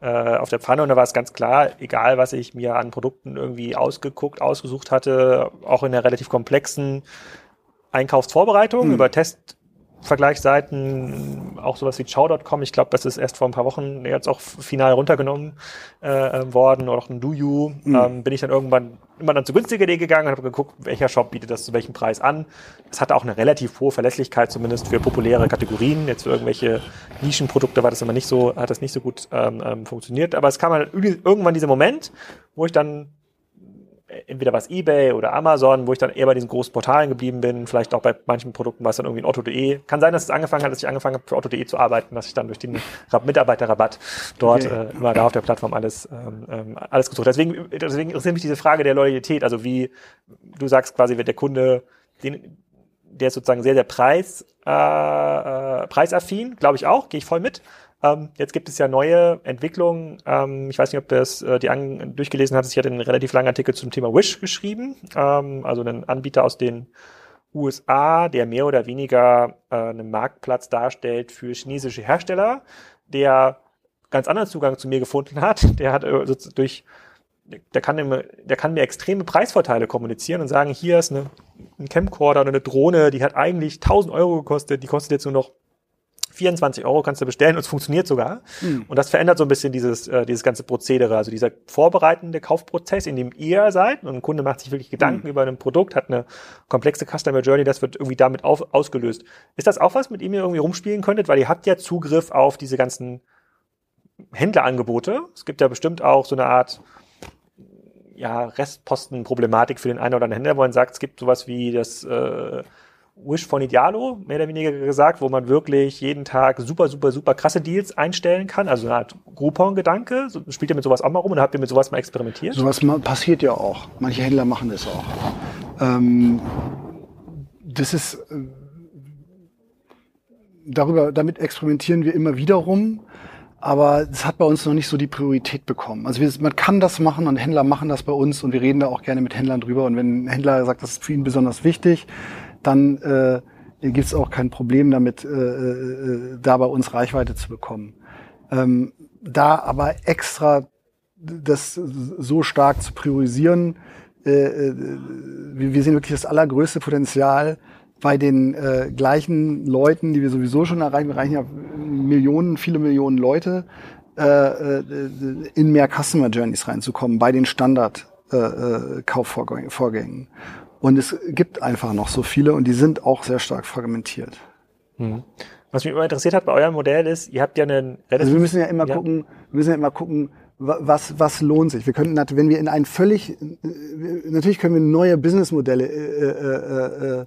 äh, auf der Pfanne und da war es ganz klar, egal was ich mir an Produkten irgendwie ausgeguckt, ausgesucht hatte, auch in der relativ komplexen Einkaufsvorbereitung hm. über Test, Vergleichsseiten, auch sowas wie Chow.com, ich glaube, das ist erst vor ein paar Wochen jetzt auch final runtergenommen äh, ähm, worden, oder auch ein DoYou, mhm. ähm, bin ich dann irgendwann immer dann zu günstiger.de gegangen und habe geguckt, welcher Shop bietet das zu welchem Preis an. Es hatte auch eine relativ hohe Verlässlichkeit, zumindest für populäre Kategorien. Jetzt für irgendwelche Nischenprodukte war das immer nicht so, hat das nicht so gut ähm, ähm funktioniert. Aber es kam halt irgendwann dieser Moment, wo ich dann entweder was eBay oder Amazon, wo ich dann eher bei diesen großen Portalen geblieben bin, vielleicht auch bei manchen Produkten war es dann irgendwie ein Otto.de. Kann sein, dass es angefangen hat, dass ich angefangen habe, für Otto.de zu arbeiten, dass ich dann durch den Mitarbeiterrabatt dort okay. äh, immer da auf der Plattform alles, ähm, ähm, alles gesucht. Deswegen, deswegen interessiert mich diese Frage der Loyalität. Also wie du sagst quasi, wird der Kunde, den, der ist sozusagen sehr, sehr preis, äh, äh, preisaffin, glaube ich auch, gehe ich voll mit. Ähm, jetzt gibt es ja neue Entwicklungen. Ähm, ich weiß nicht, ob das äh, die an, durchgelesen hat. Ich hatte einen relativ langen Artikel zum Thema Wish geschrieben, ähm, also einen Anbieter aus den USA, der mehr oder weniger äh, einen Marktplatz darstellt für chinesische Hersteller, der ganz anderen Zugang zu mir gefunden hat. <laughs> Der hat äh, durch der kann, der kann mir extreme Preisvorteile kommunizieren und sagen, hier ist eine, ein Camcorder oder eine Drohne, die hat eigentlich 1000 Euro gekostet, die kostet jetzt nur noch 24 Euro kannst du bestellen und es funktioniert sogar. Mhm. Und das verändert so ein bisschen dieses, äh, dieses ganze Prozedere, also dieser vorbereitende Kaufprozess, in dem ihr seid und ein Kunde macht sich wirklich Gedanken mhm. über ein Produkt, hat eine komplexe Customer Journey, das wird irgendwie damit auf, ausgelöst. Ist das auch was, mit dem ihr irgendwie rumspielen könntet? Weil ihr habt ja Zugriff auf diese ganzen Händlerangebote. Es gibt ja bestimmt auch so eine Art ja, Restpostenproblematik für den einen oder anderen Händler, wo man sagt, es gibt sowas wie das äh, Wish von Idealo, mehr oder weniger gesagt, wo man wirklich jeden Tag super, super, super krasse Deals einstellen kann. Also eine Art Groupon-Gedanke. So, spielt ihr mit sowas auch mal rum und habt ihr mit sowas mal experimentiert? Sowas passiert ja auch. Manche Händler machen das auch. Ähm, das ist, äh, darüber, damit experimentieren wir immer wieder rum. Aber es hat bei uns noch nicht so die Priorität bekommen. Also wir, man kann das machen und Händler machen das bei uns und wir reden da auch gerne mit Händlern drüber. Und wenn ein Händler sagt, das ist für ihn besonders wichtig, dann äh, gibt es auch kein Problem damit, äh, äh, da bei uns Reichweite zu bekommen. Ähm, da aber extra das so stark zu priorisieren, äh, äh wir sehen wirklich das allergrößte Potenzial bei den äh, gleichen Leuten, die wir sowieso schon erreichen. Wir erreichen ja Millionen, viele Millionen Leute, äh, äh in mehr Customer Journeys reinzukommen, bei den Standard äh, äh Kaufvorgängen. Und es gibt einfach noch so viele und die sind auch sehr stark fragmentiert. Hm. Was mich immer interessiert hat bei eurem Modell ist, ihr habt ja einen Also wir müssen ja immer ja. gucken, wir müssen ja immer gucken, was, was lohnt sich. Wir könnten, wenn wir in ein völlig, natürlich können wir neue Businessmodelle äh, äh, äh,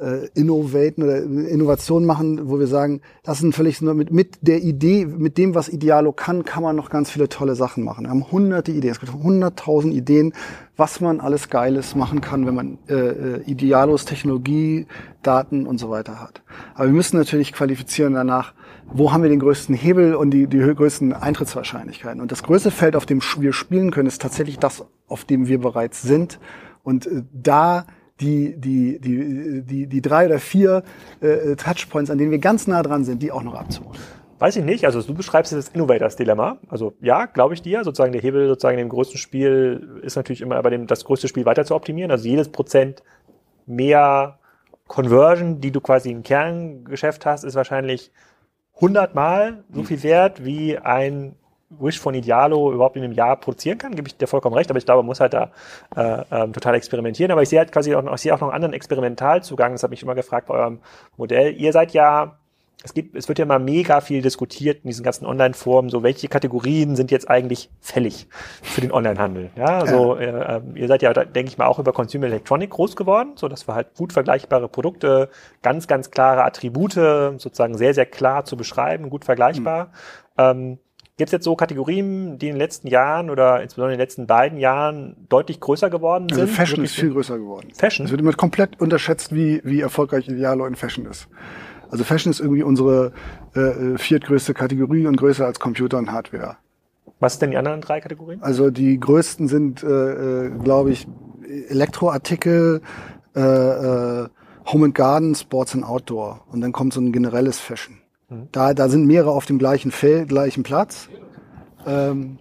äh, innovaten oder Innovationen machen, wo wir sagen, das sind völlig mit, mit der Idee, mit dem, was Idealo kann, kann man noch ganz viele tolle Sachen machen. Wir haben hunderte Ideen, es gibt hunderttausend Ideen, was man alles Geiles machen kann, wenn man äh, äh, Idealos Technologie, Daten und so weiter hat. Aber wir müssen natürlich qualifizieren danach, wo haben wir den größten Hebel und die, die größten Eintrittswahrscheinlichkeiten. Und das größte Feld, auf dem wir spielen können, ist tatsächlich das, auf dem wir bereits sind. Und äh, da die, die, die, die, die drei oder vier äh, Touchpoints, an denen wir ganz nah dran sind, die auch noch abzuholen. Weiß ich nicht. Also du beschreibst das Innovators Dilemma. Also ja, glaube ich dir. Sozusagen der Hebel sozusagen dem größten Spiel ist natürlich immer bei dem das größte Spiel weiter zu optimieren. Also jedes Prozent mehr Conversion, die du quasi im Kerngeschäft hast, ist wahrscheinlich hundertmal so viel wert wie ein Wish von Idealo überhaupt in einem Jahr produzieren kann, gebe ich dir vollkommen recht, aber ich glaube, man muss halt da äh, ähm, total experimentieren. Aber ich sehe halt quasi auch noch, ich sehe auch noch einen anderen Experimentalzugang, das habe ich immer gefragt bei eurem Modell. Ihr seid ja, es gibt, es wird ja mal mega viel diskutiert in diesen ganzen Online-Foren, so welche Kategorien sind jetzt eigentlich fällig für den Online-Handel. Ja, also ja. Äh, ähm, ihr seid ja, denke ich mal, auch über Consumer Electronic groß geworden, so dass wir halt gut vergleichbare Produkte, ganz, ganz klare Attribute, sozusagen sehr, sehr klar zu beschreiben, gut vergleichbar. Mhm. Ähm, Gibt es jetzt so Kategorien, die in den letzten Jahren oder insbesondere in den letzten beiden Jahren deutlich größer geworden also sind? Also Fashion ist viel größer geworden. Fashion? Es wird immer komplett unterschätzt, wie, wie erfolgreich Idealo in Fashion ist. Also Fashion ist irgendwie unsere äh, viertgrößte Kategorie und größer als Computer und Hardware. Was sind denn die anderen drei Kategorien? Also die größten sind, äh, äh, glaube ich, Elektroartikel, äh, äh, Home and Garden, Sports and Outdoor. Und dann kommt so ein generelles Fashion. Da, da sind mehrere auf dem gleichen Feld, gleichen Platz. Ähm,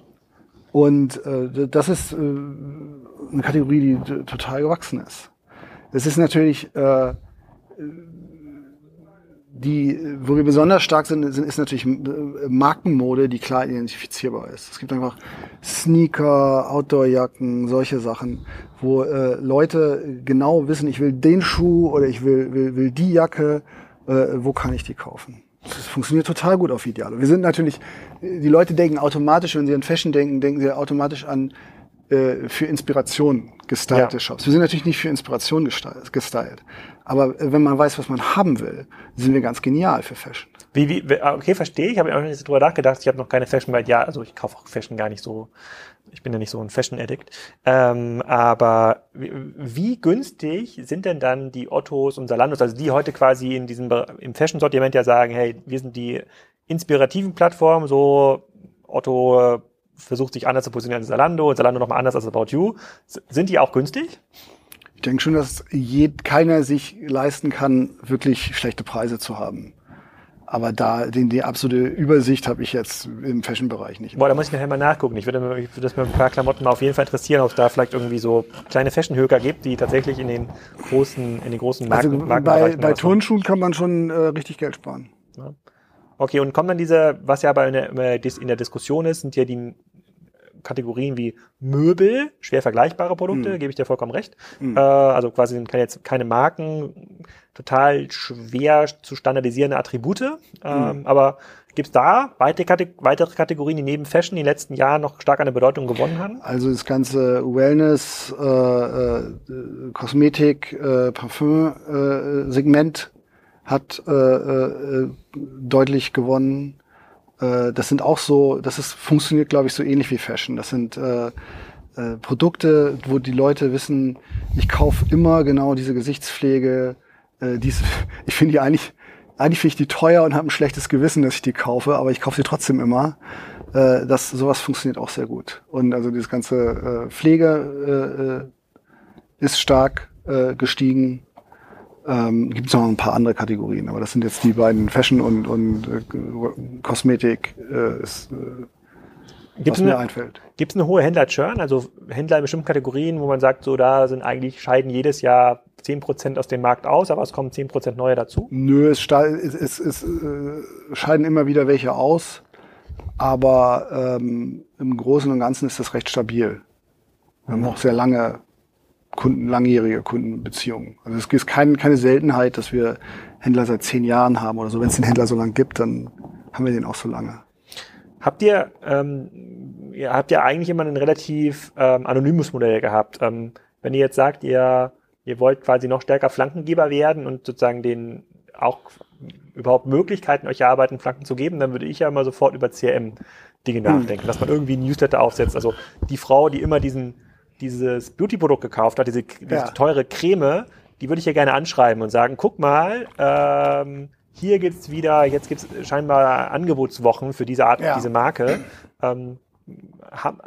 und äh, das ist äh, eine Kategorie, die total gewachsen ist. Es ist natürlich äh, die, wo wir besonders stark sind, sind ist natürlich äh, Markenmode, die klar identifizierbar ist. Es gibt einfach Sneaker, Outdoorjacken, solche Sachen, wo äh, Leute genau wissen, ich will den Schuh oder ich will, will, will die Jacke, äh, wo kann ich die kaufen? Das funktioniert total gut auf Idealo. Wir sind natürlich, die Leute denken automatisch, wenn sie an Fashion denken, denken sie automatisch an äh, für Inspiration gestylte ja. Shops. Wir sind natürlich nicht für Inspiration gestylt. Aber äh, wenn man weiß, was man haben will, sind wir ganz genial für Fashion. Wie, wie, okay, verstehe. Ich habe auch nicht drüber nachgedacht. Ich habe noch keine Fashion, weil ja, also ich kaufe auch Fashion gar nicht so ich bin ja nicht so ein Fashion-Addict. Ähm, aber wie, wie, günstig sind denn dann die Ottos und Salandos, also die heute quasi in diesem im Fashion-Sortiment ja sagen, hey, wir sind die inspirativen Plattformen, so Otto versucht sich anders zu positionieren als Salando und Salando nochmal anders als About You. Sind die auch günstig? Ich denke schon, dass je, keiner sich leisten kann, wirklich schlechte Preise zu haben. Aber da die, die absolute Übersicht habe ich jetzt im Fashion-Bereich nicht. Boah, da muss ich nachher mal nachgucken. Ich würde, ich würde das mit ein paar Klamotten mal auf jeden Fall interessieren, ob es da vielleicht irgendwie so kleine Fashion-Höker gibt, die tatsächlich in den großen, in den großen Marken, also Marken bei, bei Turnschuhen kann man schon äh, richtig Geld sparen. Ja. Okay, und kommt dann diese, was ja bei in der, in der Diskussion ist, sind ja die Kategorien wie Möbel, schwer vergleichbare Produkte, mhm. gebe ich dir vollkommen recht. Mhm. Äh, also quasi sind jetzt keine Marken, total schwer zu standardisierende Attribute. Ähm, mhm. Aber Gibt es da weitere, weitere Kategorien, die neben Fashion in den letzten Jahren noch stark an der Bedeutung gewonnen haben? Also das ganze Wellness, äh, äh, Kosmetik, äh, Parfüm-Segment äh, hat äh, äh, deutlich gewonnen. Das sind auch so, das ist, funktioniert, glaube ich, so ähnlich wie Fashion. Das sind Produkte, wo die Leute wissen, ich kaufe immer genau diese Gesichtspflege. Äh, dies, <laughs> ich finde die eigentlich, eigentlich finde ich die teuer und habe ein schlechtes Gewissen, dass ich die kaufe, aber ich kaufe sie trotzdem immer. Äh, das, sowas funktioniert auch sehr gut. Und also dieses ganze äh, Pflege äh, ist stark äh, gestiegen. Ähm, Gibt es noch ein paar andere Kategorien, aber das sind jetzt die beiden Fashion und, und äh, Kosmetik, äh, ist, äh, Gibt's was eine, mir einfällt. Gibt es eine hohe Händler-Churn, also Händler in bestimmten Kategorien, wo man sagt, so da sind eigentlich, scheiden jedes Jahr 10% aus dem Markt aus, aber es kommen 10% neue dazu? Nö, es, es, es, es äh, scheiden immer wieder welche aus, aber ähm, im Großen und Ganzen ist das recht stabil. Wir haben auch sehr lange Kunden, langjährige Kundenbeziehungen. Also es ist kein, keine Seltenheit, dass wir Händler seit zehn Jahren haben oder so. Wenn es den Händler so lange gibt, dann haben wir den auch so lange. Habt ihr, ähm, ihr habt ja eigentlich immer ein relativ ähm, anonymes Modell gehabt. Ähm, wenn ihr jetzt sagt, ihr, ihr wollt quasi noch stärker Flankengeber werden und sozusagen den auch überhaupt Möglichkeiten euch erarbeiten, Flanken zu geben, dann würde ich ja immer sofort über CRM-Dinge hm. nachdenken, dass man irgendwie ein Newsletter aufsetzt. Also die Frau, die immer diesen dieses Beauty-Produkt gekauft hat, diese, diese ja. teure Creme, die würde ich ja gerne anschreiben und sagen, guck mal, ähm, hier gibt's wieder, jetzt gibt's scheinbar Angebotswochen für diese Art, ja. diese Marke. Ähm,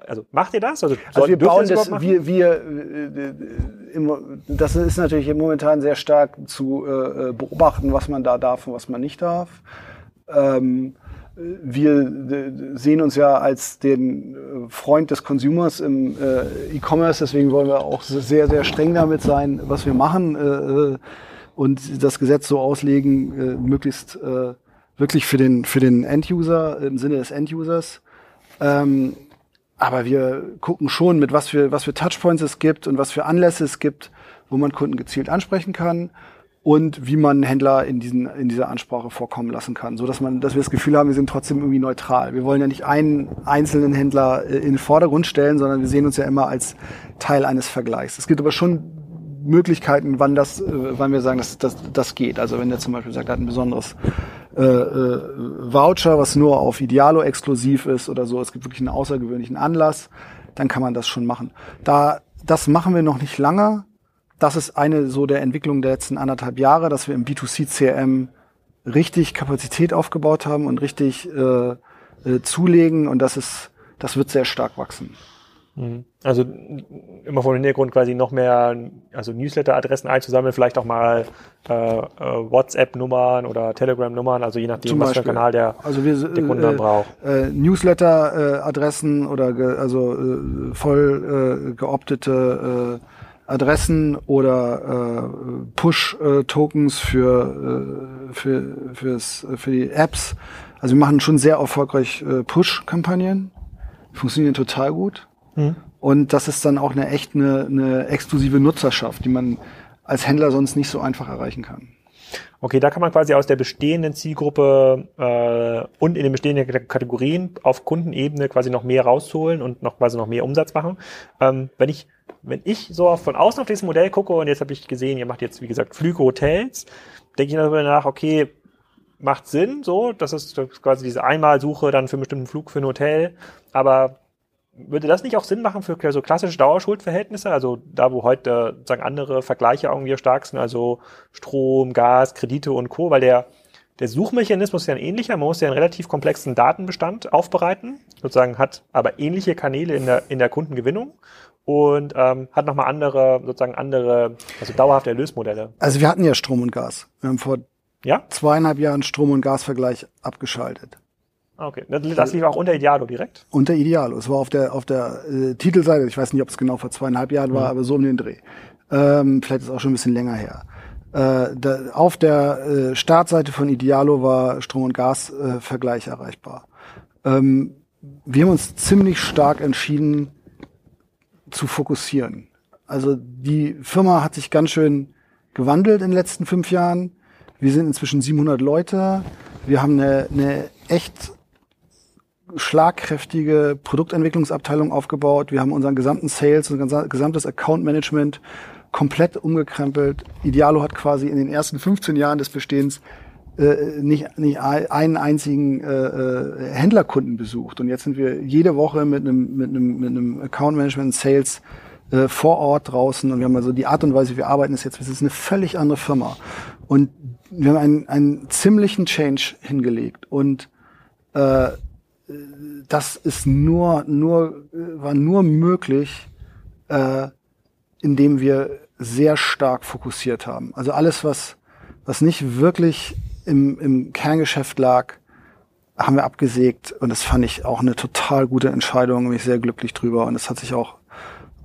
also macht ihr das? Also, also wir bauen das, das wir, wir äh, das ist natürlich momentan sehr stark zu äh, beobachten, was man da darf und was man nicht darf. Ähm, wir sehen uns ja als den äh, Freund des Consumers im äh, E-Commerce, deswegen wollen wir auch sehr, sehr streng damit sein, was wir machen äh, und das Gesetz so auslegen, möglichst wirklich für den, für den End-User, im Sinne des End-Users. Ähm, aber wir gucken schon, mit was für, was für Touchpoints es gibt und was für Anlässe es gibt, wo man Kunden gezielt ansprechen kann und wie man Händler in, diesen, in dieser Ansprache vorkommen lassen kann, so dass man, dass wir das Gefühl haben, wir sind trotzdem irgendwie neutral. Wir wollen ja nicht einen einzelnen Händler äh, in den Vordergrund stellen, sondern wir sehen uns ja immer als Teil eines Vergleichs. Es gibt aber schon Möglichkeiten, wann das, äh, wann wir sagen, dass das, das geht. Also wenn der zum Beispiel sagt, er hat ein besonderes äh, äh, Voucher, was nur auf Idealo exklusiv ist oder so, es gibt wirklich einen außergewöhnlichen Anlass, dann kann man das schon machen. Da das machen wir noch nicht lange das ist eine so der Entwicklung der letzten anderthalb Jahre, dass wir im B2C CRM richtig Kapazität aufgebaut haben und richtig äh, äh, zulegen und das ist, das wird sehr stark wachsen. Mhm. Also immer vor dem Hintergrund quasi noch mehr, also Newsletter-Adressen einzusammeln, vielleicht auch mal äh, äh, WhatsApp-Nummern oder Telegram-Nummern, also je nachdem, was für Kanal der, also wir, der Kunde äh, braucht. Äh, Newsletter-Adressen oder ge, also äh, voll geoptete Adressen oder Push-Tokens für, für, fürs, für die Apps. Also wir machen schon sehr erfolgreich Push-Kampagnen. Funktionieren total gut. Mhm. Und das ist dann auch eine echt eine, eine exklusive Nutzerschaft, die man als Händler sonst nicht so einfach erreichen kann. Okay, da kann man quasi aus der bestehenden Zielgruppe äh, und in den bestehenden Kategorien auf Kundenebene quasi noch mehr rausholen und noch quasi noch mehr Umsatz machen. Ähm, wenn ich wenn ich so von außen auf dieses Modell gucke und jetzt habe ich gesehen, ihr macht jetzt wie gesagt Flüge, Hotels, denke ich darüber nach, okay, macht Sinn, so, das ist quasi diese Einmalsuche dann für einen bestimmten Flug für ein Hotel, aber würde das nicht auch Sinn machen für so klassische Dauerschuldverhältnisse, also da, wo heute sagen andere Vergleiche irgendwie stark sind, also Strom, Gas, Kredite und Co., weil der, der Suchmechanismus ist ja ein ähnlicher, man muss ja einen relativ komplexen Datenbestand aufbereiten, sozusagen hat aber ähnliche Kanäle in der, in der Kundengewinnung und ähm, hat nochmal andere, sozusagen andere, also dauerhafte Erlösmodelle. Also wir hatten ja Strom und Gas. Wir haben vor ja? zweieinhalb Jahren Strom- und Gasvergleich abgeschaltet. Ah, okay, das lief auch unter Idealo direkt? Unter Idealo. Es war auf der auf der äh, Titelseite. Ich weiß nicht, ob es genau vor zweieinhalb Jahren war, mhm. aber so um den Dreh. Ähm, vielleicht ist es auch schon ein bisschen länger her. Äh, da, auf der äh, Startseite von Idealo war Strom- und Gasvergleich äh, erreichbar. Ähm, wir haben uns ziemlich stark entschieden zu fokussieren. Also die Firma hat sich ganz schön gewandelt in den letzten fünf Jahren. Wir sind inzwischen 700 Leute. Wir haben eine, eine echt schlagkräftige Produktentwicklungsabteilung aufgebaut. Wir haben unseren gesamten Sales, unser gesamtes Account Management komplett umgekrempelt. Idealo hat quasi in den ersten 15 Jahren des Bestehens äh, nicht, nicht einen einzigen äh, äh, Händlerkunden besucht. Und jetzt sind wir jede Woche mit einem, mit einem, mit einem Account Management Sales äh, vor Ort draußen und wir haben also die Art und Weise, wie wir arbeiten, ist jetzt, es ist eine völlig andere Firma. Und wir haben einen, einen ziemlichen Change hingelegt und äh, das ist nur, nur, war nur möglich, äh, indem wir sehr stark fokussiert haben. Also alles, was, was nicht wirklich im, im Kerngeschäft lag, haben wir abgesägt und das fand ich auch eine total gute Entscheidung, bin ich sehr glücklich drüber und es hat sich auch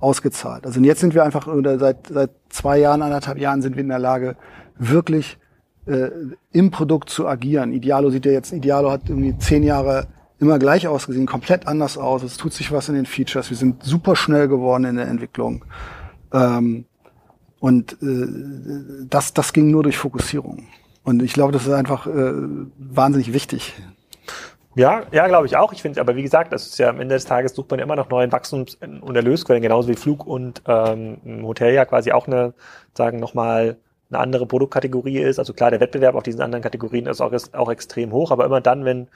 ausgezahlt. Also jetzt sind wir einfach, oder seit, seit zwei Jahren, anderthalb Jahren sind wir in der Lage, wirklich äh, im Produkt zu agieren. Idealo sieht ja jetzt, Idealo hat irgendwie zehn Jahre immer gleich ausgesehen, komplett anders aus. Es tut sich was in den Features. Wir sind super schnell geworden in der Entwicklung. Ähm, und äh, das, das ging nur durch Fokussierung. Und ich glaube, das ist einfach äh, wahnsinnig wichtig. Ja, ja, glaube ich auch. Ich finde, aber wie gesagt, das ist ja am Ende des Tages sucht man immer noch neuen Wachstums- und Erlösquellen, genauso wie Flug und ähm, Hotel ja quasi auch eine, sagen nochmal eine andere Produktkategorie ist. Also klar, der Wettbewerb auf diesen anderen Kategorien ist auch, ist auch extrem hoch, aber immer dann, wenn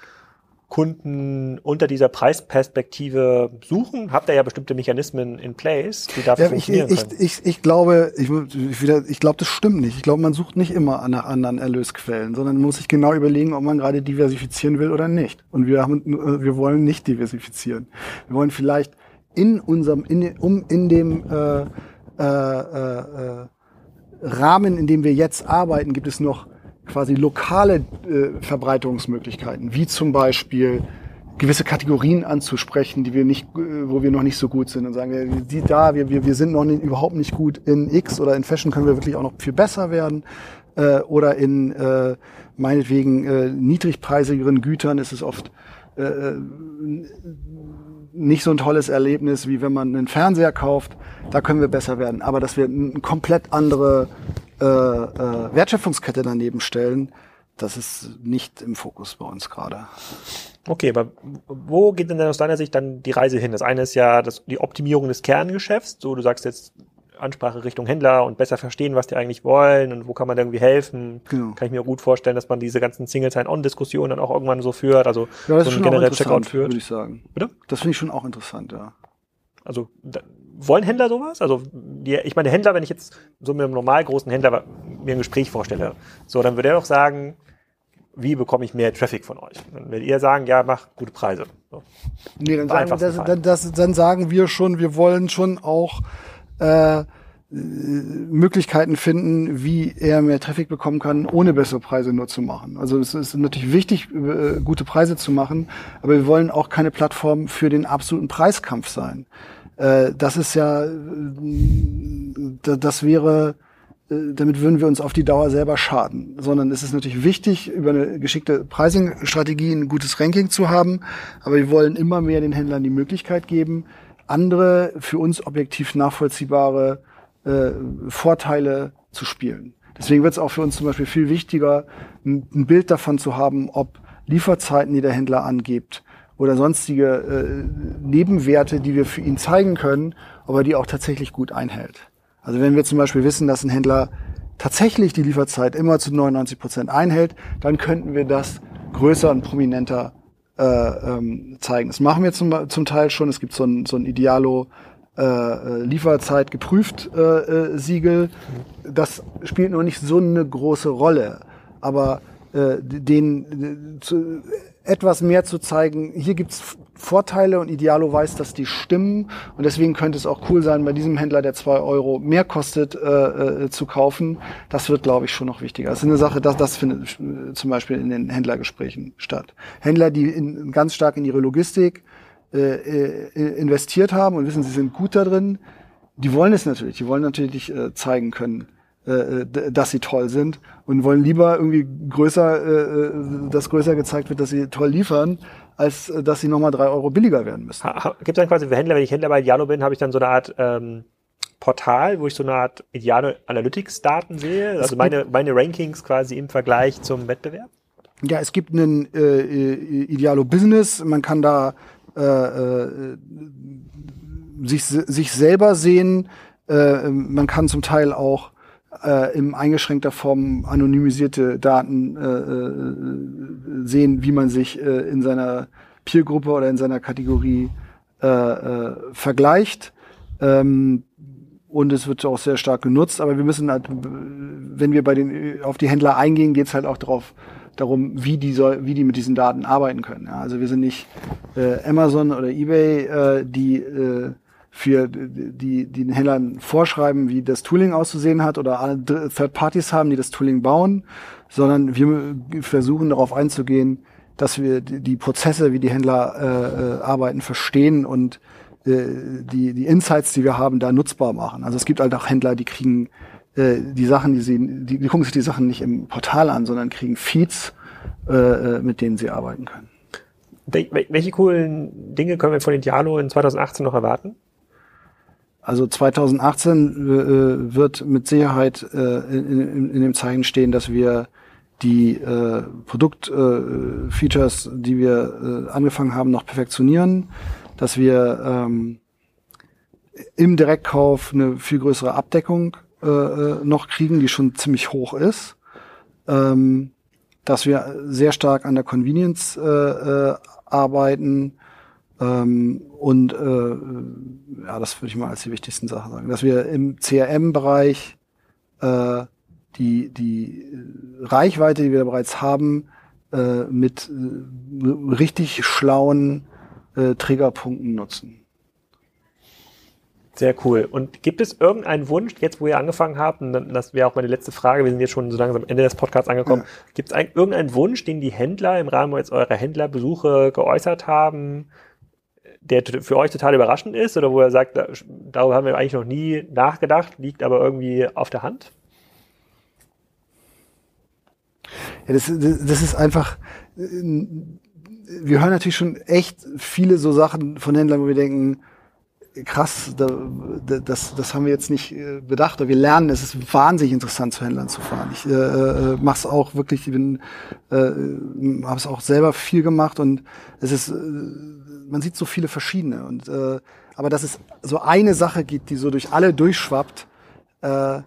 Kunden unter dieser Preisperspektive suchen, habt ihr ja bestimmte Mechanismen in place, die dafür ja, funktionieren ich, können. Ich, ich, glaube, ich, wieder, ich glaube, das stimmt nicht. Ich glaube, man sucht nicht immer nach anderen Erlösquellen, sondern man muss sich genau überlegen, ob man gerade diversifizieren will oder nicht. Und wir haben, wir wollen nicht diversifizieren. Wir wollen vielleicht in unserem, in, um in dem äh, äh, äh, Rahmen, in dem wir jetzt arbeiten, gibt es noch quasi lokale äh, Verbreitungsmöglichkeiten, wie zum Beispiel gewisse Kategorien anzusprechen, die wir nicht, äh, wo wir noch nicht so gut sind und sagen, die da, wir, wir, wir sind noch nicht, überhaupt nicht gut in X oder in Fashion können wir wirklich auch noch viel besser werden. Äh, oder in äh, meinetwegen äh, niedrigpreisigeren Gütern ist es oft äh, äh nicht so ein tolles Erlebnis, wie wenn man einen Fernseher kauft. Da können wir besser werden. Aber dass wir eine komplett andere äh, äh, Wertschöpfungskette daneben stellen, das ist nicht im Fokus bei uns gerade. Okay, aber wo geht denn aus deiner Sicht dann die Reise hin? Das eine ist ja das, die Optimierung des Kerngeschäfts. So, du sagst jetzt Ansprache Richtung Händler und besser verstehen, was die eigentlich wollen und wo kann man irgendwie helfen. Genau. Kann ich mir gut vorstellen, dass man diese ganzen Single Sign-On-Diskussionen dann auch irgendwann so führt, also ja, das so ein generell Checkout führt. Würde ich sagen. Bitte? Das finde ich schon auch interessant, ja. Also da, wollen Händler sowas? Also die, ich meine, Händler, wenn ich jetzt so mit einem normal großen Händler mir ein Gespräch vorstelle, so dann würde er doch sagen, wie bekomme ich mehr Traffic von euch? Dann werdet ihr sagen, ja, mach gute Preise. So. Nee, dann sagen, das, dann, das, dann sagen wir schon, wir wollen schon auch äh, Möglichkeiten finden, wie er mehr Traffic bekommen kann, ohne bessere Preise nur zu machen. Also es ist natürlich wichtig, äh, gute Preise zu machen, aber wir wollen auch keine Plattform für den absoluten Preiskampf sein. Äh, das ist ja, äh, das wäre, damit würden wir uns auf die Dauer selber schaden. Sondern es ist natürlich wichtig, über eine geschickte Pricing-Strategie ein gutes Ranking zu haben, aber wir wollen immer mehr den Händlern die Möglichkeit geben, andere für uns objektiv nachvollziehbare äh, Vorteile zu spielen. Deswegen wird es auch für uns zum Beispiel viel wichtiger, ein, Bild davon zu haben, ob Lieferzeiten, die der Händler angibt, oder sonstige äh, Nebenwerte, die wir für ihn zeigen können, ob er die auch tatsächlich gut einhält. Also wenn wir zum Beispiel wissen, dass ein Händler tatsächlich die Lieferzeit immer zu 99 Prozent einhält, dann könnten wir das größer und prominenter äh, ähm, zeigen. Das machen wir zum, zum Teil schon. Es gibt so ein, so ein Idealo äh, äh, Lieferzeit geprüft äh, äh, Siegel. Das spielt noch nicht so eine große Rolle. Aber äh, den zu, etwas mehr zu zeigen, hier gibt's Vorteile und Idealo weiß, dass die stimmen. Und deswegen könnte es auch cool sein, bei diesem Händler, der zwei Euro mehr kostet, äh, äh, zu kaufen. Das wird, glaube ich, schon noch wichtiger. Das ist eine Sache, das, das findet zum Beispiel in den Händlergesprächen statt. Händler, die in, ganz stark in ihre Logistik äh, äh, investiert haben und wissen, sie sind gut da drin, die wollen es natürlich. Die wollen natürlich äh, zeigen können, äh, äh dass sie toll sind und wollen lieber irgendwie größer, äh, dass größer gezeigt wird, dass sie toll liefern, als äh, dass sie nochmal drei Euro billiger werden müssen. Gibt es dann quasi für Händler, wenn ich Händler bei Dialo bin, habe ich dann so eine Art ähm, Portal, wo ich so eine Art Idealo Analytics Daten sehe, also meine, meine Rankings quasi im Vergleich zum Wettbewerb? Ja, es gibt einen äh, Idealo Business. Man kann da äh, äh, sich, sich selber sehen. Äh, man kann zum Teil auch äh, in eingeschränkter Form anonymisierte Daten äh, äh, sehen, wie man sich äh, in seiner Peergruppe oder in seiner Kategorie äh, äh, vergleicht. Ähm, und es wird auch sehr stark genutzt, aber wir müssen halt, wenn wir bei den auf die Händler eingehen, geht es halt auch darauf darum, wie die soll, wie die mit diesen Daten arbeiten können. Ja, also wir sind nicht äh, Amazon oder eBay, äh, die äh, für die, die den Händlern vorschreiben, wie das Tooling auszusehen hat oder Third Parties haben, die das Tooling bauen, sondern wir versuchen darauf einzugehen, dass wir die Prozesse, wie die Händler äh, äh, arbeiten, verstehen und äh, die, die Insights, die wir haben, da nutzbar machen. Also es gibt halt auch Händler, die kriegen äh, die Sachen, die sie, die, die gucken sich die Sachen nicht im Portal an, sondern kriegen Feeds, äh, äh mit denen sie arbeiten können. Welche coolen Dinge können wir von Dialo in 2018 noch erwarten? Also 2018 äh, wird mit Sicherheit äh, in, in, dem Zeichen stehen, dass wir die äh, Produktfeatures, äh, die wir äh, angefangen haben, noch perfektionieren, dass wir ähm, im Direktkauf eine viel größere Abdeckung äh, noch kriegen, die schon ziemlich hoch ist, ähm, dass wir sehr stark an der Convenience arbeiten, ähm, und äh, ja, das würde ich mal als die wichtigsten Sachen sagen. Dass wir im CRM-Bereich äh, die, die Reichweite, die wir bereits haben, äh, mit äh, richtig schlauen äh, Triggerpunkten nutzen. Sehr cool. Und gibt es irgendeinen Wunsch, jetzt wo ihr angefangen habt, und das wäre auch meine letzte Frage, wir sind jetzt schon so langsam am Ende des Podcasts angekommen, ja. gibt es irgendeinen Wunsch, den die Händler im Rahmen jetzt eurer Händlerbesuche geäußert haben, der für euch total überraschend ist oder wo er sagt, darüber haben wir eigentlich noch nie nachgedacht, liegt aber irgendwie auf der Hand? Ja, das, das ist einfach, wir hören natürlich schon echt viele so Sachen von Händlern, wo wir denken, krass, da, das, das haben wir jetzt nicht äh, bedacht, aber wir lernen, es ist wahnsinnig interessant, zu Händlern zu fahren. Ich äh, äh mache es auch wirklich, ich bin, äh, habe es auch selber viel gemacht und es ist äh, man sieht so viele verschiedene. Und äh, aber dass es so eine Sache gibt, die so durch alle durchschwappt, äh, äh,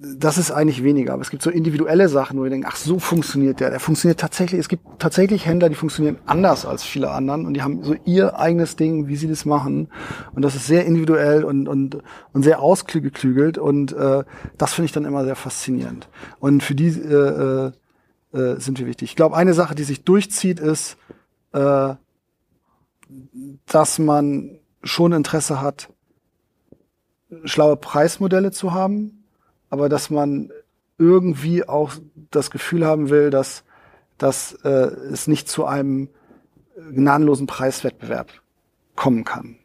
das ist eigentlich weniger. Aber es gibt so individuelle Sachen, wo wir denken, ach, so funktioniert der. Der funktioniert tatsächlich. Es gibt tatsächlich Händler, die funktionieren anders als viele anderen und die haben so ihr eigenes Ding, wie sie das machen. Und das ist sehr individuell und, und, und sehr ausgeklügelt. Und äh, das finde ich dann immer sehr faszinierend. Und für die äh, äh, sind wir wichtig. Ich glaube, eine Sache, die sich durchzieht, ist, äh, dass man schon Interesse hat, schlaue Preismodelle zu haben, aber dass man irgendwie auch das Gefühl haben will, dass, dass äh, es nicht zu einem gnadenlosen Preiswettbewerb kommen kann.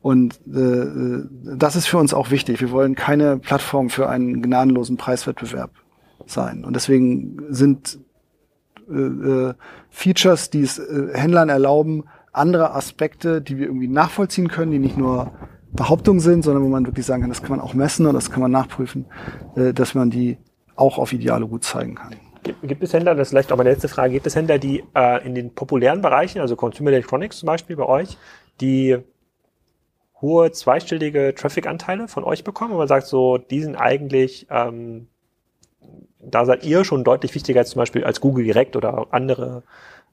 Und äh, das ist für uns auch wichtig. Wir wollen keine Plattform für einen gnadenlosen Preiswettbewerb sein. Und deswegen sind äh, äh, Features, die es äh, Händlern erlauben, andere Aspekte, die wir irgendwie nachvollziehen können, die nicht nur Behauptungen sind, sondern wo man wirklich sagen kann, das kann man auch messen und das kann man nachprüfen, äh, dass man die auch auf Ideale gut zeigen kann. Gibt es Händler, das ist vielleicht auch meine letzte Frage, gibt es Händler, die äh, in den populären Bereichen, also Consumer Electronics zum Beispiel bei euch, die hohe zweistellige Traffic-Anteile von euch bekommen, wo man sagt, so, die sind eigentlich ähm, da seid ihr schon deutlich wichtiger als zum Beispiel als Google direkt oder andere,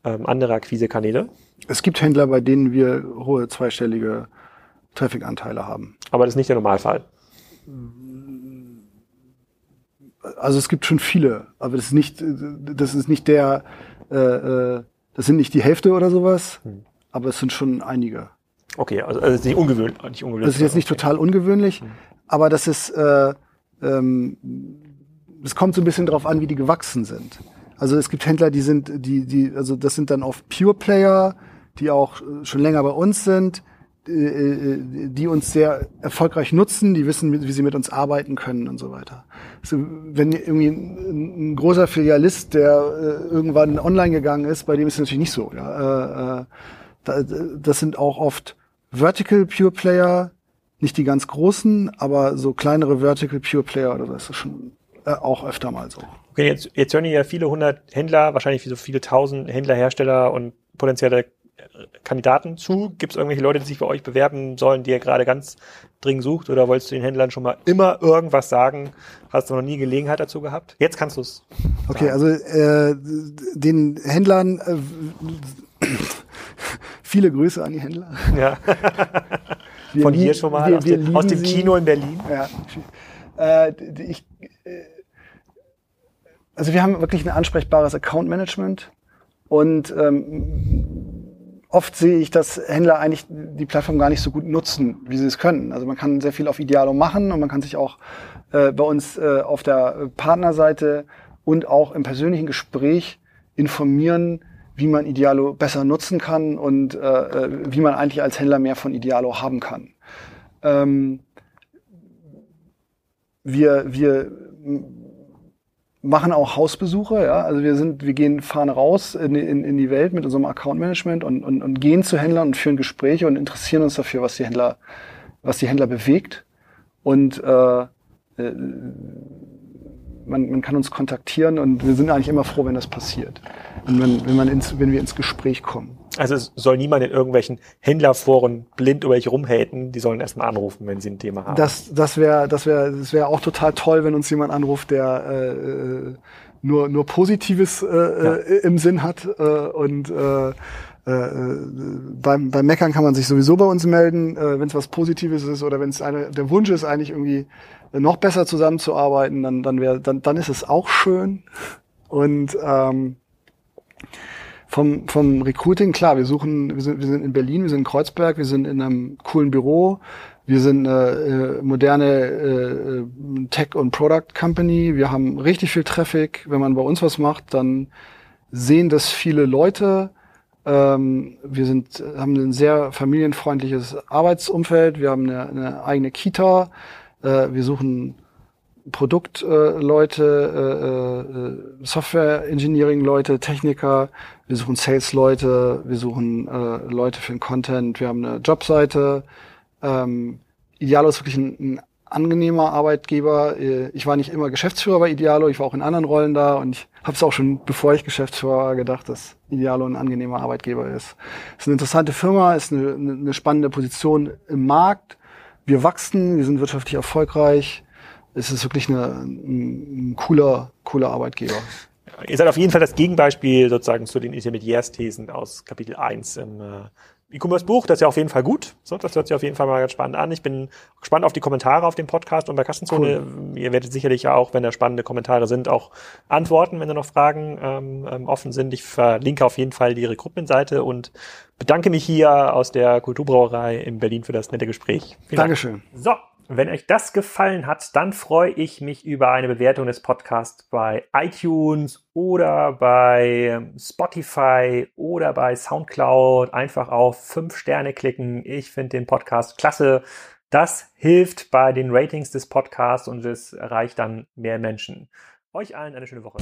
ähm, andere Akquisekanäle. Es gibt Händler, bei denen wir hohe zweistellige Traffic-Anteile haben. Aber das ist nicht der Normalfall. Also es gibt schon viele, aber das ist nicht, das ist nicht der, äh, äh das sind nicht die Hälfte oder sowas, hm. aber es sind schon einige. Okay, also, also es ist nicht ungewöhnlich. Nicht ungewöhnlich das ist jetzt nicht okay. total ungewöhnlich, hm. aber das ist äh, ähm, es kommt so ein bisschen drauf an, wie die gewachsen sind. Also es gibt Händler, die sind, die, die, also das sind dann oft Pure Player, die auch äh, schon länger bei uns sind, die uns sehr erfolgreich nutzen, die wissen, wie sie mit uns arbeiten können und so weiter. Also wenn irgendwie ein, großer Filialist, der irgendwann online gegangen ist, bei dem ist es natürlich nicht so. Ja. Das sind auch oft Vertical Pure Player, nicht die ganz großen, aber so kleinere Vertical Pure Player oder so ist das schon äh, auch öfter mal so. Okay, jetzt, jetzt hören ja viele hundert Händler, wahrscheinlich so viele tausend Händler, Hersteller und potenzielle Kandidaten zu? Gibt es irgendwelche Leute, die sich bei euch bewerben sollen, die ihr gerade ganz dringend sucht? Oder wolltest du den Händlern schon mal immer irgendwas sagen? Hast du noch nie Gelegenheit dazu gehabt? Jetzt kannst du es. Okay, also äh, den Händlern äh, viele Grüße an die Händler. Ja. <laughs> Von hier schon mal wir, aus, wir dem, aus dem Kino in Berlin. Ja. Äh, ich, äh, also wir haben wirklich ein ansprechbares Account Management und ähm, oft sehe ich, dass Händler eigentlich die Plattform gar nicht so gut nutzen, wie sie es können. Also man kann sehr viel auf Idealo machen und man kann sich auch äh, bei uns äh, auf der Partnerseite und auch im persönlichen Gespräch informieren, wie man Idealo besser nutzen kann und äh, äh wie man eigentlich als Händler mehr von Idealo haben kann. Ähm, wir, wir machen auch Hausbesuche, ja. Also wir sind, wir gehen, fahren raus in, in, in die Welt mit unserem Account Management und, und, und gehen zu Händlern und führen Gespräche und interessieren uns dafür, was die Händler, was die Händler bewegt. Und äh, äh, man, man kann uns kontaktieren und wir sind eigentlich immer froh, wenn das passiert. Und wenn, wenn, man ins, wenn wir ins Gespräch kommen. Also es soll niemand in irgendwelchen Händlerforen blind über euch rumhaten. Die sollen erstmal anrufen, wenn sie ein Thema haben. Das, das wäre das wäre das wäre auch total toll, wenn uns jemand anruft, der äh, äh nur, nur Positives äh, ja. Äh, im Sinn hat. Äh, und äh, äh, beim, beim Meckern kann man sich sowieso bei uns melden, äh, wenn es was Positives ist oder wenn es der Wunsch ist, eigentlich irgendwie noch besser zusammenzuarbeiten, dann, dann, wär, dann, dann ist es auch schön. Und ähm, vom, vom Recruiting, klar, wir suchen, wir sind, wir sind in Berlin, wir sind in Kreuzberg, wir sind in einem coolen Büro, wir sind eine äh, moderne äh, Tech- und Product Company, wir haben richtig viel Traffic. Wenn man bei uns was macht, dann sehen das viele Leute. Ähm, wir sind, haben ein sehr familienfreundliches Arbeitsumfeld, wir haben eine, eine eigene Kita, äh, wir suchen Produktleute, äh, äh, äh, Software-Engineering-Leute, Techniker, wir suchen Sales-Leute, wir suchen äh, Leute für den Content, wir haben eine Jobseite. Ähm, Idealo ist wirklich ein, ein angenehmer Arbeitgeber. Äh, ich war nicht immer Geschäftsführer bei Idealo, ich war auch in anderen Rollen da und ich habe es auch schon, bevor ich Geschäftsführer war, gedacht, dass Idealo ein angenehmer Arbeitgeber ist. Es ist eine interessante Firma, ist eine, eine spannende Position im Markt. Wir wachsen, wir sind wirtschaftlich erfolgreich es ist wirklich eine, ein, ein cooler, cooler Arbeitgeber. Ihr seid auf jeden Fall das Gegenbeispiel sozusagen zu den Intermediärsthesen aus Kapitel 1 im äh, E-Commerce-Buch. Das ist ja auf jeden Fall gut. So, das hört sich auf jeden Fall mal ganz spannend an. Ich bin gespannt auf die Kommentare auf dem Podcast und bei Kassenzone. Cool. Ihr werdet sicherlich auch, wenn da spannende Kommentare sind, auch antworten, wenn da noch Fragen ähm, ähm offen sind. Ich verlinke auf jeden Fall die Recruitment-Seite und bedanke mich hier aus der Kulturbrauerei in Berlin für das nette Gespräch. Vielen Dankeschön. Dank. So. Wenn euch das gefallen hat, dann freue ich mich über eine Bewertung des Podcasts bei iTunes oder bei Spotify oder bei SoundCloud. Einfach auf fünf Sterne klicken. Ich finde den Podcast klasse. Das hilft bei den Ratings des Podcasts und es erreicht dann mehr Menschen. Euch allen eine schöne Woche.